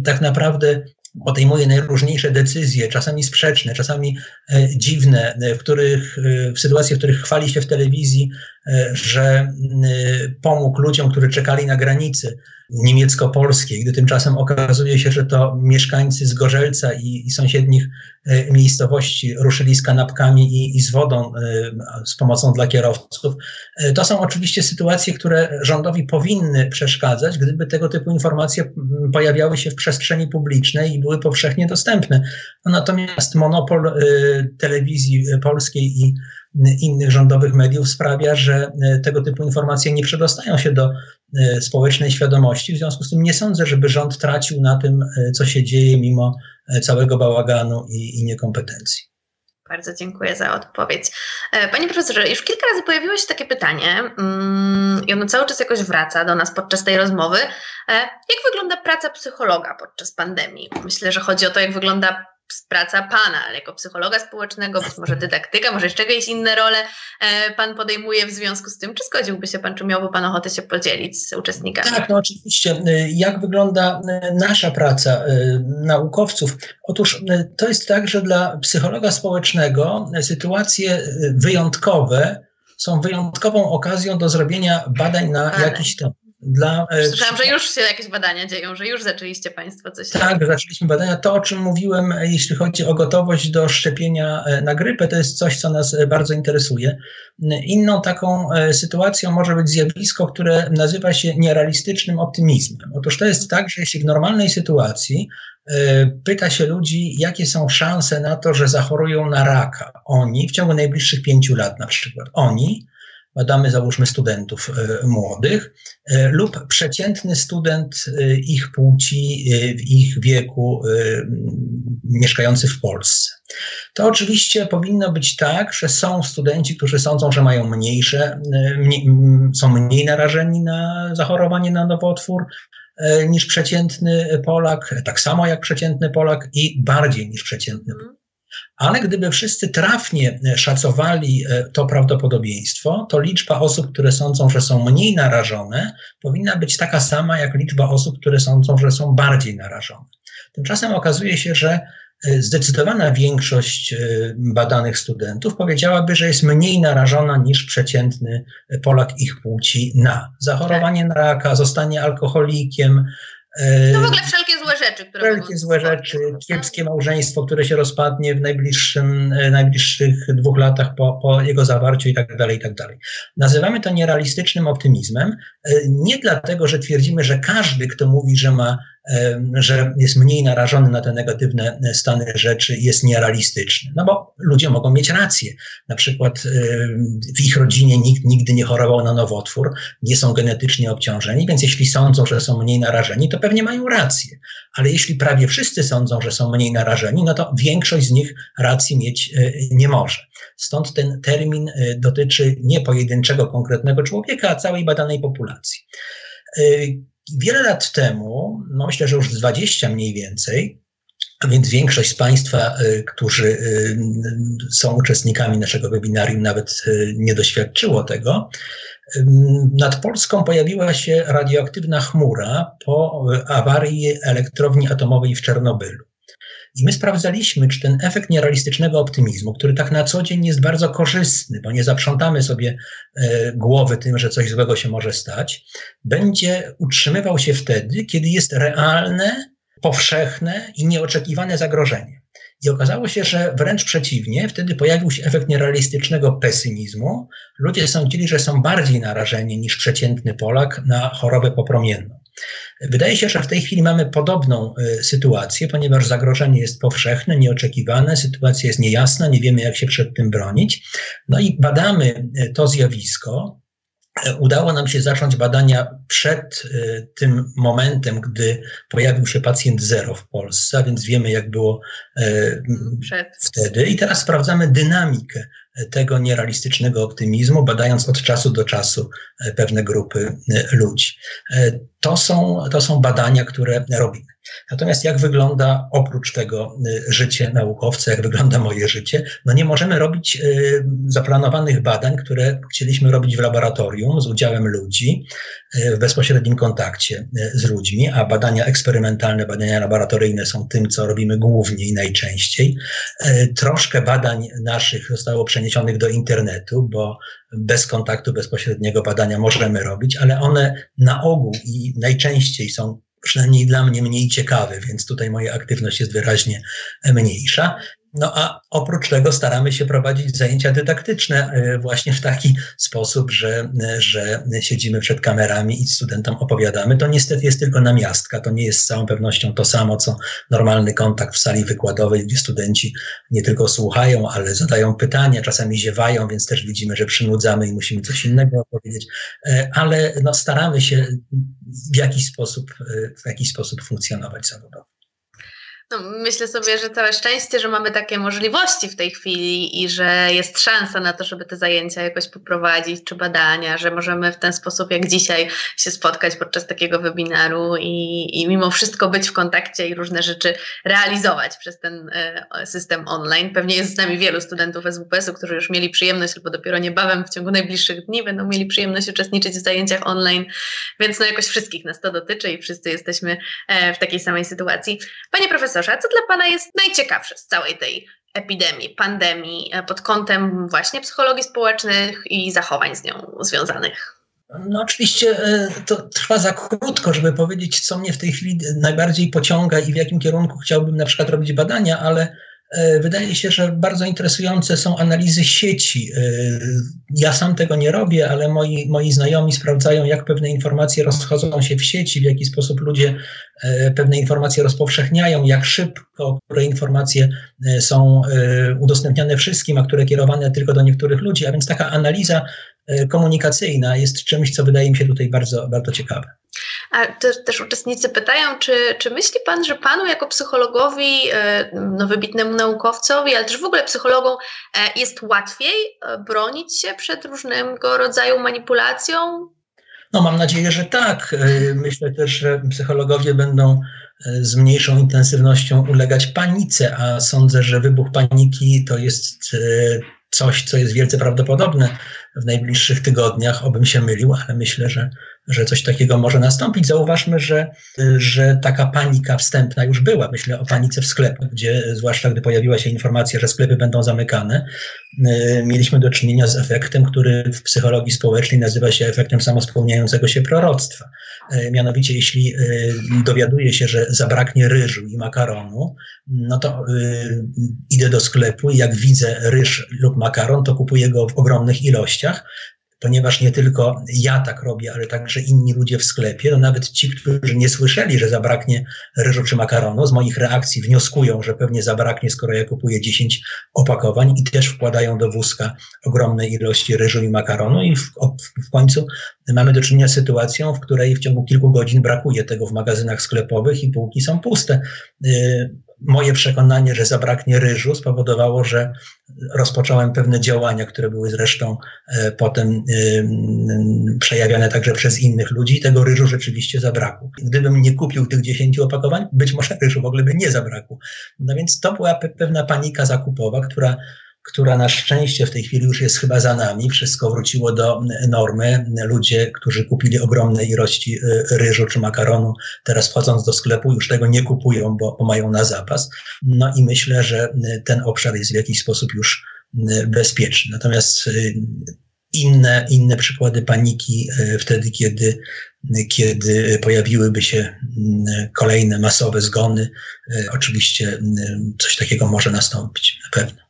tak naprawdę podejmuje najróżniejsze decyzje, czasami sprzeczne, czasami dziwne, w których, w sytuacjach, w których chwali się w telewizji, że pomógł ludziom, którzy czekali na granicy, niemiecko-polskiej, gdy tymczasem okazuje się, że to mieszkańcy z Gorzelca i, i sąsiednich e, miejscowości ruszyli z kanapkami i, i z wodą e, z pomocą dla kierowców. E, to są oczywiście sytuacje, które rządowi powinny przeszkadzać, gdyby tego typu informacje pojawiały się w przestrzeni publicznej i były powszechnie dostępne. No, natomiast monopol telewizji polskiej i innych rządowych mediów sprawia, że e, tego typu informacje nie przedostają się do społecznej świadomości. W związku z tym nie sądzę, żeby rząd tracił na tym, co się dzieje, mimo całego bałaganu i, i niekompetencji. Bardzo dziękuję za odpowiedź. Panie profesorze, już kilka razy pojawiło się takie pytanie mm, i ono cały czas jakoś wraca do nas podczas tej rozmowy. Jak wygląda praca psychologa podczas pandemii? Myślę, że chodzi o to, jak wygląda praca Pana, jako psychologa społecznego, być może dydaktyka, może jeszcze jakieś inne role e, Pan podejmuje w związku z tym. Czy zgodziłby się Pan, czy miałby Pan ochotę się podzielić z uczestnikami? Tak, no oczywiście. E, jak wygląda e, nasza praca naukowców? Otóż to jest tak, że dla psychologa społecznego sytuacje wyjątkowe są wyjątkową okazją do zrobienia badań na Ale. jakiś temat. Dla, e, Słyszałam, że już się jakieś badania dzieją, że już zaczęliście Państwo coś Tak, zaczęliśmy badania. To, o czym mówiłem, e, jeśli chodzi o gotowość do szczepienia e, na grypę, to jest coś, co nas bardzo interesuje. Inną taką sytuacją może być zjawisko, które nazywa się nierealistycznym optymizmem. Otóż to jest tak, że jeśli w normalnej sytuacji pyta się ludzi, jakie są szanse na to, że zachorują na raka, oni w ciągu najbliższych pięciu lat na przykład, oni badamy załóżmy studentów e, młodych e, lub przeciętny student e, ich płci, w ich wieku, mieszkający w Polsce. To oczywiście powinno być tak, że są studenci, którzy sądzą, że mają mniejsze, są mniej narażeni na zachorowanie na nowotwór, niż przeciętny Polak, tak samo jak przeciętny Polak i bardziej niż przeciętny Polak. Ale gdyby wszyscy trafnie e, szacowali e, to prawdopodobieństwo, to liczba osób, które sądzą, że są mniej narażone, powinna być taka sama jak liczba osób, które sądzą, że są bardziej narażone. Tymczasem okazuje się, że zdecydowana większość badanych studentów powiedziałaby, że jest mniej narażona niż przeciętny Polak ich płci na zachorowanie na raka, zostanie alkoholikiem, no w ogóle wszelkie złe rzeczy, które Wszelkie złe rzeczy, kiepskie małżeństwo, które się rozpadnie w najbliższym, e, najbliższych dwóch latach po, po jego zawarciu i tak dalej, i tak dalej. Nazywamy to nierealistycznym optymizmem, e, nie dlatego, że twierdzimy, że każdy, kto mówi, że ma że jest mniej narażony na te negatywne stany rzeczy, jest nierealistyczny. No bo ludzie mogą mieć rację. Na przykład w ich rodzinie nikt nigdy nie chorował na nowotwór, nie są genetycznie obciążeni, więc jeśli sądzą, że są mniej narażeni, to pewnie mają rację. Ale jeśli prawie wszyscy sądzą, że są mniej narażeni, no to większość z nich racji mieć e, nie może. Stąd ten termin e, dotyczy nie pojedynczego, konkretnego człowieka, a całej badanej populacji. Wiele lat temu, no myślę, że już 20 mniej więcej, a więc większość z Państwa, y, którzy y, są uczestnikami naszego webinarium, nawet y, nie doświadczyło tego. Nad Polską pojawiła się radioaktywna chmura po awarii elektrowni atomowej w Czernobylu. I my sprawdzaliśmy, czy ten efekt nierealistycznego optymizmu, który tak na co dzień jest bardzo korzystny, bo nie zaprzątamy sobie e, głowy tym, że coś złego się może stać, będzie utrzymywał się wtedy, kiedy jest realne, powszechne i nieoczekiwane zagrożenie. I okazało się, że wręcz przeciwnie, wtedy pojawił się efekt nierealistycznego pesymizmu. Ludzie sądzili, że są bardziej narażeni niż przeciętny Polak na chorobę popromienną. Wydaje się, że w tej chwili mamy podobną e, sytuację, ponieważ zagrożenie jest powszechne, nieoczekiwane, sytuacja jest niejasna, nie wiemy, jak się przed tym bronić. No i badamy e, to zjawisko. E, udało nam się zacząć badania przed tym momentem, gdy pojawił się pacjent zero w Polsce, a więc wiemy, jak było przed. wtedy. I teraz sprawdzamy dynamikę tego nierealistycznego optymizmu, badając od czasu do czasu e, pewne grupy e, ludzi. E, to są, to są badania, które robimy. Natomiast jak wygląda oprócz tego życie naukowca, jak wygląda moje życie? No nie możemy robić zaplanowanych badań, które chcieliśmy robić w laboratorium z udziałem ludzi, w bezpośrednim kontakcie z ludźmi, a badania eksperymentalne, badania laboratoryjne są tym, co robimy głównie i najczęściej. Troszkę badań naszych zostało przeniesionych do internetu, bo bez kontaktu bezpośredniego badania możemy robić, ale one na ogół i najczęściej są przynajmniej dla mnie mniej ciekawe, więc tutaj moja aktywność jest wyraźnie mniejsza. No a oprócz tego staramy się prowadzić zajęcia dydaktyczne e, właśnie w taki sposób, że, że siedzimy przed kamerami i studentom opowiadamy. To niestety jest tylko namiastka, to nie jest z całą pewnością to samo, co normalny kontakt w sali wykładowej, gdzie studenci nie tylko słuchają, ale zadają pytania, czasami ziewają, więc też widzimy, że przynudzamy i musimy coś innego opowiedzieć, e, ale no, staramy się w jakiś sposób, e, w jakiś sposób funkcjonować zawodowo. No, myślę sobie, że całe szczęście, że mamy takie możliwości w tej chwili i że jest szansa na to, żeby te zajęcia jakoś poprowadzić, czy badania, że możemy w ten sposób, jak dzisiaj, się spotkać podczas takiego webinaru i, i mimo wszystko być w kontakcie i różne rzeczy realizować przez ten e, system online. Pewnie jest z nami wielu studentów SWPS-u, którzy już mieli przyjemność, albo dopiero niebawem w ciągu najbliższych dni będą mieli przyjemność uczestniczyć w zajęciach online, więc no jakoś wszystkich nas to dotyczy i wszyscy jesteśmy e, w takiej samej sytuacji. Panie profesorze, profesorze, co dla Pana jest najciekawsze z całej tej epidemii, pandemii e, pod kątem właśnie psychologii społecznych i zachowań z nią związanych? No oczywiście e, to trwa za krótko, żeby powiedzieć, co mnie w tej chwili najbardziej pociąga i w jakim kierunku chciałbym na przykład robić badania, ale wydaje się, że bardzo interesujące są analizy sieci. E, ja sam tego nie robię, ale moi, moi znajomi sprawdzają, jak pewne informacje rozchodzą się w sieci, w jaki sposób ludzie e, pewne informacje rozpowszechniają, jak szybko, które informacje są udostępniane wszystkim, a które kierowane tylko do niektórych ludzi. A więc taka analiza komunikacyjna jest czymś, co wydaje mi się tutaj bardzo, bardzo ciekawe. Też, też uczestnicy pytają, czy, czy myśli Pan, że Panu jako psychologowi, e, no, wybitnemu naukowcowi, ale też w ogóle psychologom e, jest łatwiej e, bronić się przed różnego rodzaju manipulacją? No mam nadzieję, że tak. Myślę też, że psychologowie będą z mniejszą intensywnością ulegać panice, a sądzę, że wybuch paniki to jest coś, co jest wielce prawdopodobne w najbliższych tygodniach, obym się mylił, ale myślę, że, że coś takiego może nastąpić. Zauważmy, że, że taka panika wstępna już była. Myślę o panice w sklepach, gdzie zwłaszcza gdy pojawiła się informacja, że sklepy będą zamykane, y, mieliśmy do czynienia z efektem, który w psychologii społecznej nazywa się efektem samospełniającego się proroctwa. Y, mianowicie, jeśli y, dowiaduje się, że zabraknie ryżu i makaronu, no to idę do sklepu i jak widzę ryż lub makaron, to kupuję go w ogromnych ilościach, ponieważ nie tylko ja tak robię, ale także inni ludzie w sklepie, to nawet ci, którzy nie słyszeli, że zabraknie ryżu czy makaronu, z moich reakcji wnioskują, że pewnie zabraknie, skoro ja kupuję 10 opakowań i też wkładają do wózka ogromne ilości ryżu i makaronu i w, w końcu mamy do czynienia z sytuacją, w której w ciągu kilku godzin brakuje tego w magazynach sklepowych i półki są puste. Y, moje przekonanie, że zabraknie ryżu spowodowało, że rozpocząłem pewne działania, które były zresztą e, potem przejawiane także przez innych ludzi. Tego ryżu rzeczywiście zabrakło. Gdybym nie kupił tych 10 opakowań, być może ryżu w ogóle by nie zabrakło. No więc to była pewna panika zakupowa, która która na szczęście w tej chwili już jest chyba za nami. Wszystko wróciło do normy. Ludzie, którzy kupili ogromne ilości y, ryżu czy makaronu, teraz wchodząc do sklepu już tego nie kupują, bo, mają na zapas. No i myślę, że y, ten obszar jest w jakiś sposób już y, bezpieczny. Natomiast inne, inne przykłady paniki wtedy, kiedy, kiedy pojawiłyby się kolejne masowe zgony, oczywiście coś takiego może nastąpić na pewno.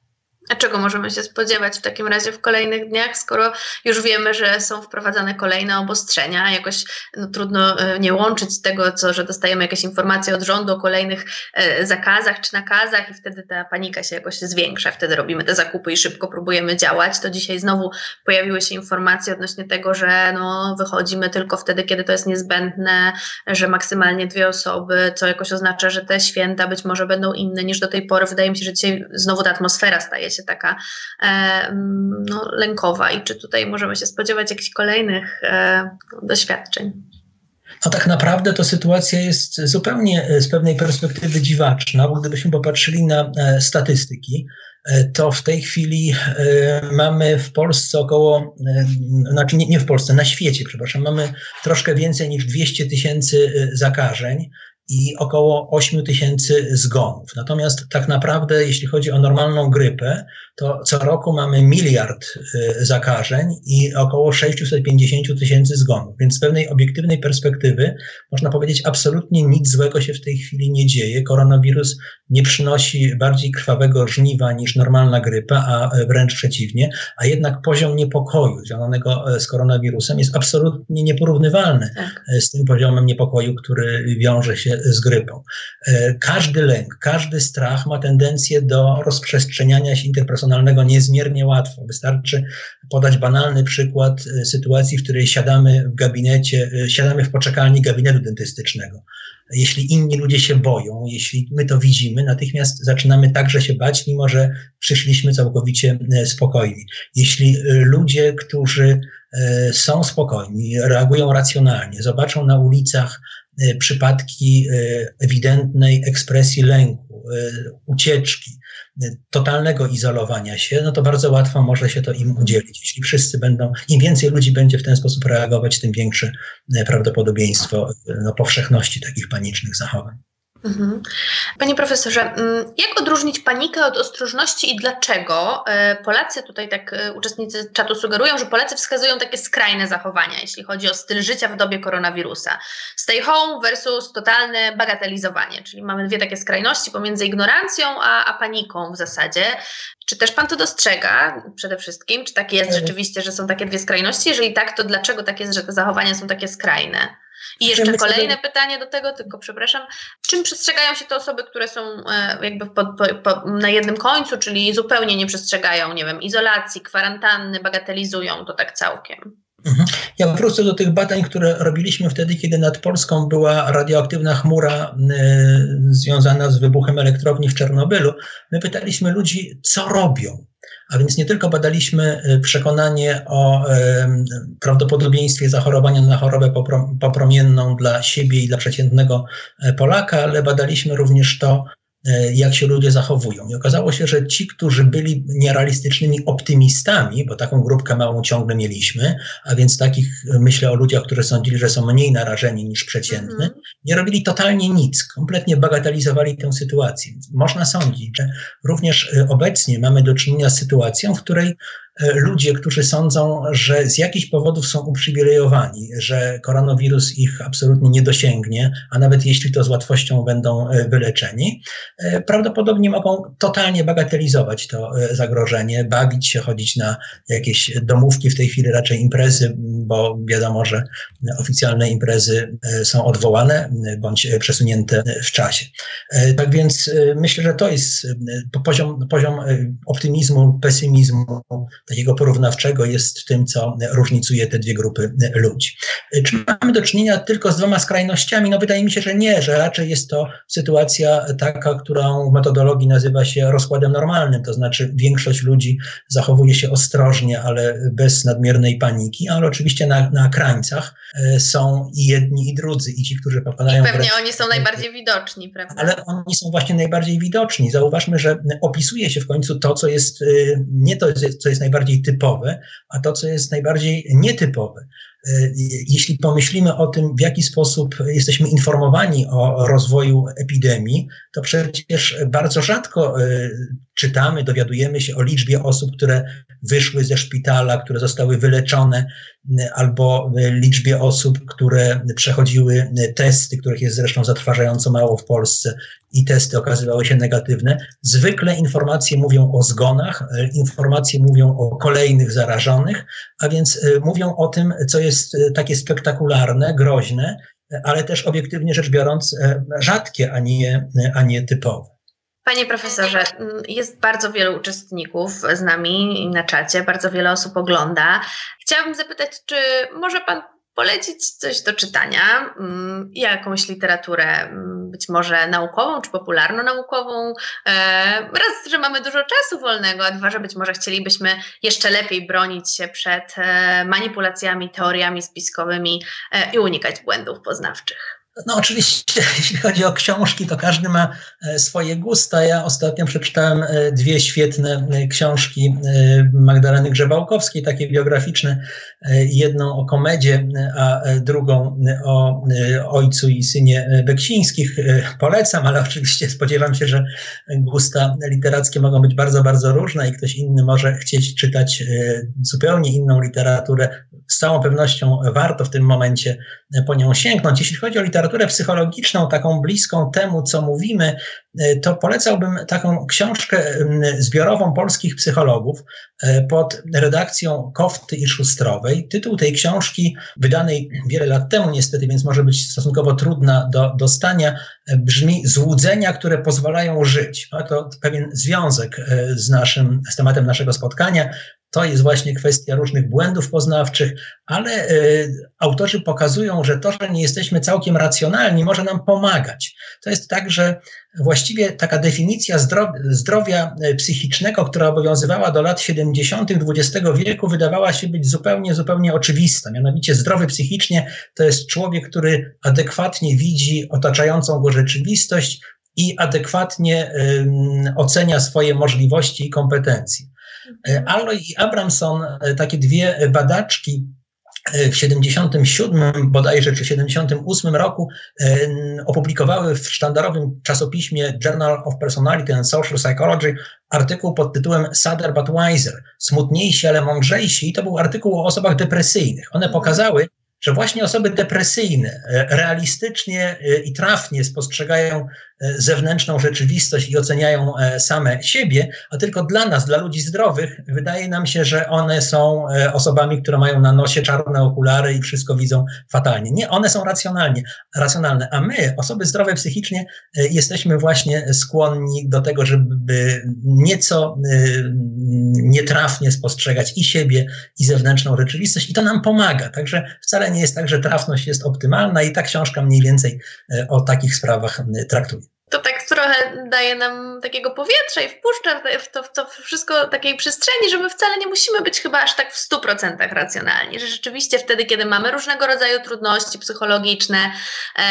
A czego możemy się spodziewać w takim razie w kolejnych dniach, skoro już wiemy, że są wprowadzane kolejne obostrzenia? Jakoś no, trudno e, nie łączyć tego, co, że dostajemy jakieś informacje od rządu o kolejnych e, zakazach czy nakazach i wtedy ta panika się jakoś zwiększa. Wtedy robimy te zakupy i szybko próbujemy działać. To dzisiaj znowu pojawiły się informacje odnośnie tego, że no, wychodzimy tylko wtedy, kiedy to jest niezbędne, że maksymalnie dwie osoby, co jakoś oznacza, że te święta być może będą inne niż do tej pory. Wydaje mi się, że dzisiaj znowu ta atmosfera staje się się taka e, no, lękowa i czy tutaj możemy się spodziewać jakichś kolejnych e, doświadczeń? No tak naprawdę to sytuacja jest zupełnie e, z pewnej perspektywy dziwaczna, bo gdybyśmy popatrzyli na statystyki, to w tej chwili mamy w Polsce około, znaczy nie w Polsce, na świecie, przepraszam, mamy troszkę więcej niż 200 tysięcy zakażeń i około 8 tysięcy zgonów. Natomiast tak naprawdę, jeśli chodzi o normalną grypę, to co roku mamy miliard y, zakażeń i około 650 tysięcy zgonów. Więc z pewnej obiektywnej perspektywy można powiedzieć, absolutnie nic złego się w tej chwili nie dzieje. Koronawirus nie przynosi bardziej krwawego żniwa niż normalna grypa, a wręcz przeciwnie, a jednak poziom niepokoju związanego e, z koronawirusem jest absolutnie nieporównywalny tak. E, z tym poziomem niepokoju, który wiąże się z grypą. E, każdy lęk, każdy strach ma tendencję do rozprzestrzeniania się interpersonalnego niezmiernie łatwo. Wystarczy podać banalny przykład sytuacji, w której siadamy w gabinecie, siadamy w poczekalni gabinetu dentystycznego jeśli inni ludzie się boją, jeśli my to widzimy, natychmiast zaczynamy także się bać, mimo że przyszliśmy całkowicie e, spokojni. Jeśli e, ludzie, którzy e, są spokojni, reagują racjonalnie, zobaczą na ulicach przypadki ewidentnej ekspresji lęku, ucieczki, totalnego izolowania się, no to bardzo łatwo może się to im udzielić. Jeśli wszyscy będą, im więcej ludzi będzie w ten sposób reagować, tym większe prawdopodobieństwo no, powszechności takich panicznych zachowań. Mhm. Panie profesorze, mm, jak odróżnić panikę od ostrożności i dlaczego? E, Polacy, tutaj tak e, uczestnicy czatu sugerują, że Polacy wskazują takie skrajne zachowania, jeśli chodzi o styl życia w dobie koronawirusa. Stay home versus totalne bagatelizowanie, czyli mamy dwie takie skrajności pomiędzy ignorancją a, a paniką w zasadzie. Czy też Pan to dostrzega przede wszystkim? Czy tak jest mhm. rzeczywiście, że są takie dwie skrajności? Jeżeli tak, to dlaczego tak jest, że te zachowania są takie skrajne? I jeszcze kolejne pytanie do tego, tylko przepraszam. Czym przestrzegają się te osoby, które są e, jakby po, po, po, na jednym końcu, czyli zupełnie nie przestrzegają, nie wiem, izolacji, kwarantanny, bagatelizują to tak całkiem? Mhm. Ja wrócę do tych badań, które robiliśmy wtedy, kiedy nad Polską była radioaktywna chmura y, związana z wybuchem elektrowni w Czernobylu. My pytaliśmy ludzi, co robią. A więc nie tylko badaliśmy y, przekonanie o prawdopodobieństwie zachorowania na chorobę popromienną dla siebie i dla przeciętnego e, Polaka, ale badaliśmy również to, jak się ludzie zachowują. I okazało się, że ci, którzy byli nierealistycznymi optymistami, bo taką grupkę małą ciągle mieliśmy, a więc takich, myślę o ludziach, którzy sądzili, że są mniej narażeni niż przeciętny, mm -hmm. nie robili totalnie nic, kompletnie bagatelizowali tę sytuację. Można sądzić, że również obecnie mamy do czynienia z sytuacją, w której E, ludzie, którzy sądzą, że z jakichś powodów są uprzywilejowani, że koronawirus ich absolutnie nie dosięgnie, a nawet jeśli to z łatwością będą e, wyleczeni, e, prawdopodobnie mogą totalnie bagatelizować to zagrożenie, bawić się, chodzić na jakieś domówki, w tej chwili raczej imprezy, bo wiadomo, że oficjalne imprezy są odwołane bądź przesunięte w czasie. Tak więc myślę, że to jest poziom, poziom optymizmu, pesymizmu, takiego porównawczego jest w tym, co różnicuje te dwie grupy ludzi. Czy mamy do czynienia tylko z dwoma skrajnościami? No wydaje mi się, że nie, że raczej jest to sytuacja taka, którą w metodologii nazywa się rozkładem normalnym, to znaczy większość ludzi zachowuje się ostrożnie, ale bez nadmiernej paniki, ale oczywiście na, na krańcach e, są i jedni, i drudzy, i ci, którzy popadają... I pewnie oni są najbardziej widoczni, prawda? Ale oni są właśnie najbardziej widoczni. Zauważmy, że opisuje się w końcu to, co jest, e, nie to, co jest najbardziej najbardziej typowe, a to, co jest najbardziej nietypowe. E, jeśli pomyślimy o tym, w jaki sposób jesteśmy informowani o rozwoju epidemii, to przecież bardzo rzadko e, czytamy, dowiadujemy się o liczbie osób, które wyszły ze szpitala, które zostały wyleczone, albo liczbie osób, które przechodziły testy, których jest zresztą zatrważająco mało w Polsce i testy okazywały się negatywne. Zwykle informacje mówią o zgonach, informacje mówią o kolejnych zarażonych, a więc e, mówią o tym, co jest e, takie spektakularne, groźne, ale też obiektywnie rzecz biorąc e, rzadkie, a nie, a nie typowe. Panie profesorze, jest bardzo wielu uczestników z nami na czacie, bardzo wiele osób ogląda. Chciałabym zapytać, czy może Pan polecić coś do czytania, mm, jakąś literaturę, mm, być może naukową czy popularno-naukową. E, raz, że mamy dużo czasu wolnego, a dwa, że być może chcielibyśmy jeszcze lepiej bronić się przed e, manipulacjami, teoriami spiskowymi e, i unikać błędów poznawczych. No oczywiście, jeśli chodzi o książki, to każdy ma e, swoje gusta. Ja ostatnio przeczytałem e, dwie świetne e, książki Magdaleny Grzebałkowskiej, takie biograficzne. Jedną o komedzie, a drugą o ojcu i synie Beksińskich. Polecam, ale oczywiście spodziewam się, że gusta literackie mogą być bardzo, bardzo różne i ktoś inny może chcieć czytać zupełnie inną literaturę. Z całą pewnością warto w tym momencie po nią sięgnąć. Jeśli chodzi o literaturę, literaturę psychologiczną, taką bliską temu, co mówimy, e, to polecałbym taką książkę zbiorową polskich psychologów e, pod redakcją Kofty i Szustrowej. Tytuł tej książki, wydanej wiele lat temu niestety, więc może być stosunkowo trudna do dostania, brzmi Złudzenia, które pozwalają żyć. Ma to pewien związek z, naszym, z tematem naszego spotkania. To jest właśnie kwestia różnych błędów poznawczych, ale y, autorzy pokazują, że to, że nie jesteśmy całkiem racjonalni, może nam pomagać. To jest tak, że właściwie taka definicja zdrowia e, psychicznego, która obowiązywała do lat 70. XX wieku, wydawała się być zupełnie, zupełnie oczywista. Mianowicie zdrowy psychicznie to jest człowiek, który adekwatnie widzi otaczającą go rzeczywistość i adekwatnie ocenia swoje możliwości i kompetencje. E, Alloy i Abramson, e, takie dwie badaczki, e, w 77 bodajże czy 78 roku opublikowały w sztandarowym czasopiśmie Journal of Personality and Social Psychology artykuł pod tytułem Sadder but Wiser, smutniejsi, ale mądrzejsi. I to był artykuł o osobach depresyjnych. One mhm. pokazały, że właśnie osoby depresyjne realistycznie i trafnie spostrzegają E, zewnętrzną rzeczywistość i oceniają e, same siebie, a tylko dla nas, dla ludzi zdrowych, wydaje nam się, że one są e, osobami, które mają na nosie czarne okulary i wszystko widzą fatalnie. Nie, one są racjonalnie, racjonalne, a my, osoby zdrowe psychicznie, jesteśmy właśnie skłonni do tego, żeby nieco nietrafnie spostrzegać i siebie, i zewnętrzną rzeczywistość, i to nam pomaga. Także wcale nie jest tak, że trafność jest optymalna, i ta książka mniej więcej o takich sprawach traktuje. To tak trochę daje nam takiego powietrza i wpuszcza w to, w to wszystko takiej przestrzeni, że my wcale nie musimy być chyba aż tak w 100% racjonalni, że rzeczywiście wtedy, kiedy mamy różnego rodzaju trudności psychologiczne e,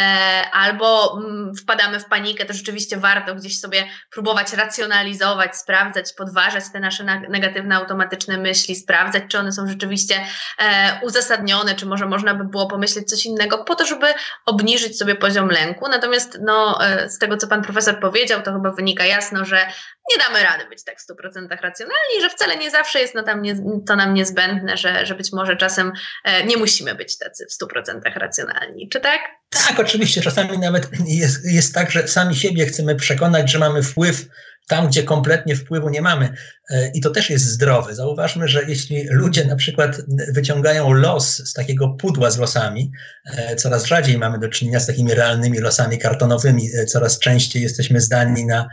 albo m, mm, wpadamy w panikę, to rzeczywiście warto gdzieś sobie próbować racjonalizować, sprawdzać, podważać te nasze negatywne, automatyczne myśli, sprawdzać, czy one są rzeczywiście e, uzasadnione, czy może można by było pomyśleć coś innego, po to, żeby obniżyć sobie poziom lęku. Natomiast no, e, z tego, co pan profesor powiedział, to chyba wynika jasno, że nie damy rady być tak w 100% racjonalni, że wcale nie zawsze jest tam to nam niezbędne, że, że być może czasem e, nie musimy być tacy w 100% racjonalni. Czy tak? Tak, oczywiście. Czasami nawet jest, jest tak, że sami siebie chcemy przekonać, że mamy wpływ tam, gdzie kompletnie wpływu nie mamy. E, I to też jest zdrowe. Zauważmy, że jeśli ludzie na przykład wyciągają los z takiego pudła z losami, e, coraz rzadziej mamy do czynienia z takimi realnymi losami kartonowymi, e, coraz częściej jesteśmy zdani na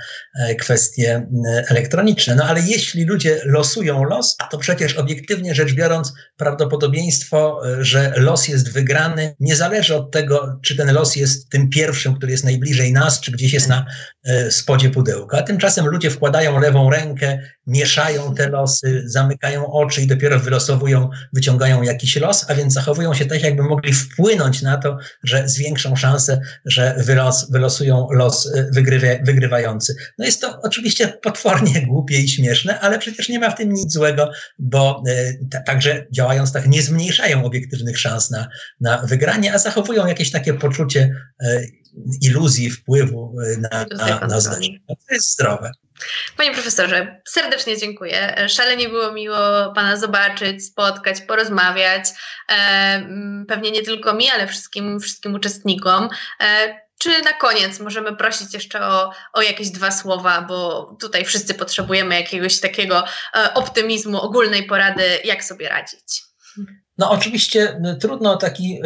kwestie elektroniczne. No ale jeśli ludzie losują los, to przecież obiektywnie rzecz biorąc, prawdopodobieństwo, że los jest wygrany, nie zależy od tego, czy ten los jest tym pierwszym, który jest najbliżej nas, czy gdzieś jest na spodzie pudełka. A tymczasem ludzie wkładają lewą rękę, mieszają te losy, zamykają oczy i dopiero wylosowują, wyciągają jakiś los, a więc zachowują się tak, jakby mogli wpłynąć na to, że zwiększą szansę, że wylos, wylosują los y, wygrywa, wygrywający. No jest to oczywiście potwornie głupie i śmieszne, ale przecież nie ma w tym nic złego, bo y, także działając tak nie zmniejszają obiektywnych szans na, na wygranie, a zachowują jakieś takie poczucie y, iluzji wpływu y, na, na, na zdanie. To jest zdrowe. Panie profesorze, serdecznie dziękuję. Szalenie było miło Pana zobaczyć, spotkać, porozmawiać. E, pewnie nie tylko mi, ale wszystkim, wszystkim uczestnikom. E, czy na koniec możemy prosić jeszcze o, o jakieś dwa słowa, bo tutaj wszyscy potrzebujemy jakiegoś takiego e, optymizmu, ogólnej porady, jak sobie radzić? No oczywiście trudno taki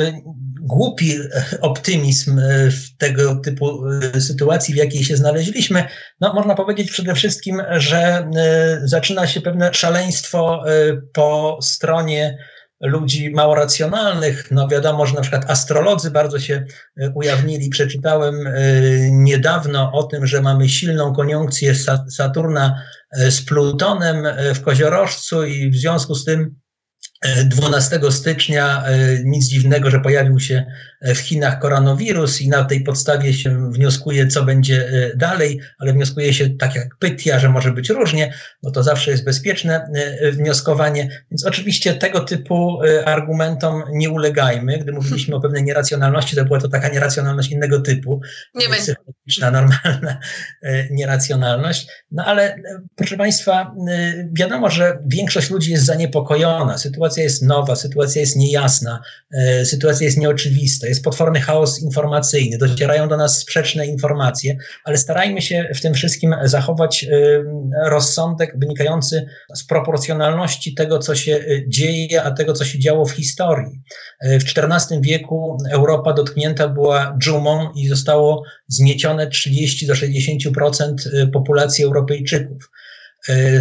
głupi optymizm w tego typu sytuacji, w jakiej się znaleźliśmy. No, można powiedzieć przede wszystkim, że zaczyna się pewne szaleństwo po stronie ludzi mało racjonalnych. No wiadomo, że na przykład astrolodzy bardzo się ujawnili. Przeczytałem niedawno o tym, że mamy silną koniunkcję Saturna z Plutonem w koziorożcu i w związku z tym 12 stycznia e, nic dziwnego, że pojawił się e, w Chinach koronawirus i na tej podstawie się wnioskuje, co będzie e, dalej, ale wnioskuje się tak jak pytia, że może być różnie, no to zawsze jest bezpieczne wnioskowanie. Więc oczywiście tego typu argumentom nie ulegajmy. Gdy mówiliśmy o pewnej nieracjonalności, to była to taka nieracjonalność innego typu. Nie psychologiczna, normalna nieracjonalność. No ale proszę Państwa, wiadomo, że większość ludzi jest zaniepokojona. Sytuacja jest nowa, sytuacja jest niejasna, e, sytuacja jest nieoczywista, jest potworny chaos informacyjny, docierają do nas sprzeczne informacje, ale starajmy się w tym wszystkim zachować e, rozsądek wynikający z proporcjonalności tego, co się e, dzieje, a tego, co się działo w historii. W XIV wieku Europa dotknięta była dżumą i zostało zmiecione 30 do 60% populacji Europejczyków.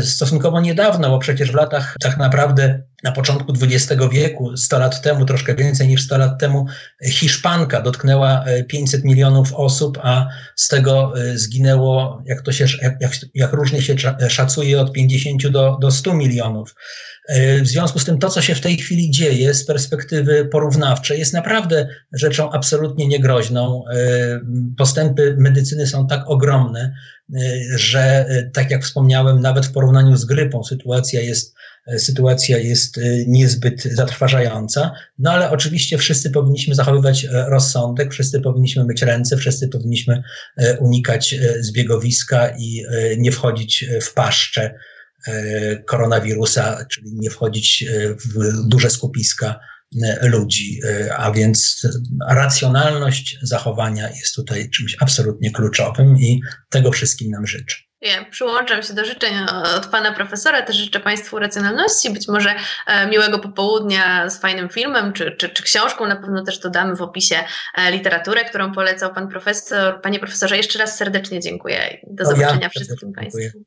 Stosunkowo niedawno, bo przecież w latach tak naprawdę na początku XX wieku, 100 lat temu, troszkę więcej niż 100 lat temu, Hiszpanka dotknęła 500 e, milionów osób, a z tego e, zginęło, jak, to się, jak, jak różnie się szacuje, od 50 do, do 100 milionów. E, w związku z tym to, co się w tej chwili dzieje z perspektywy porównawczej, jest naprawdę rzeczą absolutnie niegroźną. Postępy medycyny są tak ogromne, że tak jak wspomniałem, nawet w porównaniu z grypą sytuacja jest sytuacja jest y, niezbyt zatrważająca, no ale oczywiście wszyscy powinniśmy zachowywać e, rozsądek, wszyscy powinniśmy myć ręce, wszyscy powinniśmy e, unikać e, zbiegowiska i nie wchodzić w paszczę koronawirusa, czyli nie wchodzić w duże skupiska ludzi, a więc racjonalność zachowania jest tutaj czymś absolutnie kluczowym i tego wszystkim nam życzę. Ja przyłączam się do życzeń od pana profesora, też życzę państwu racjonalności, być może e, miłego popołudnia z fajnym filmem czy, czy, czy książką, na pewno też dodamy w opisie e, literaturę, którą polecał pan profesor. Panie profesorze, jeszcze raz serdecznie dziękuję. Do zobaczenia ja wszystkim państwu.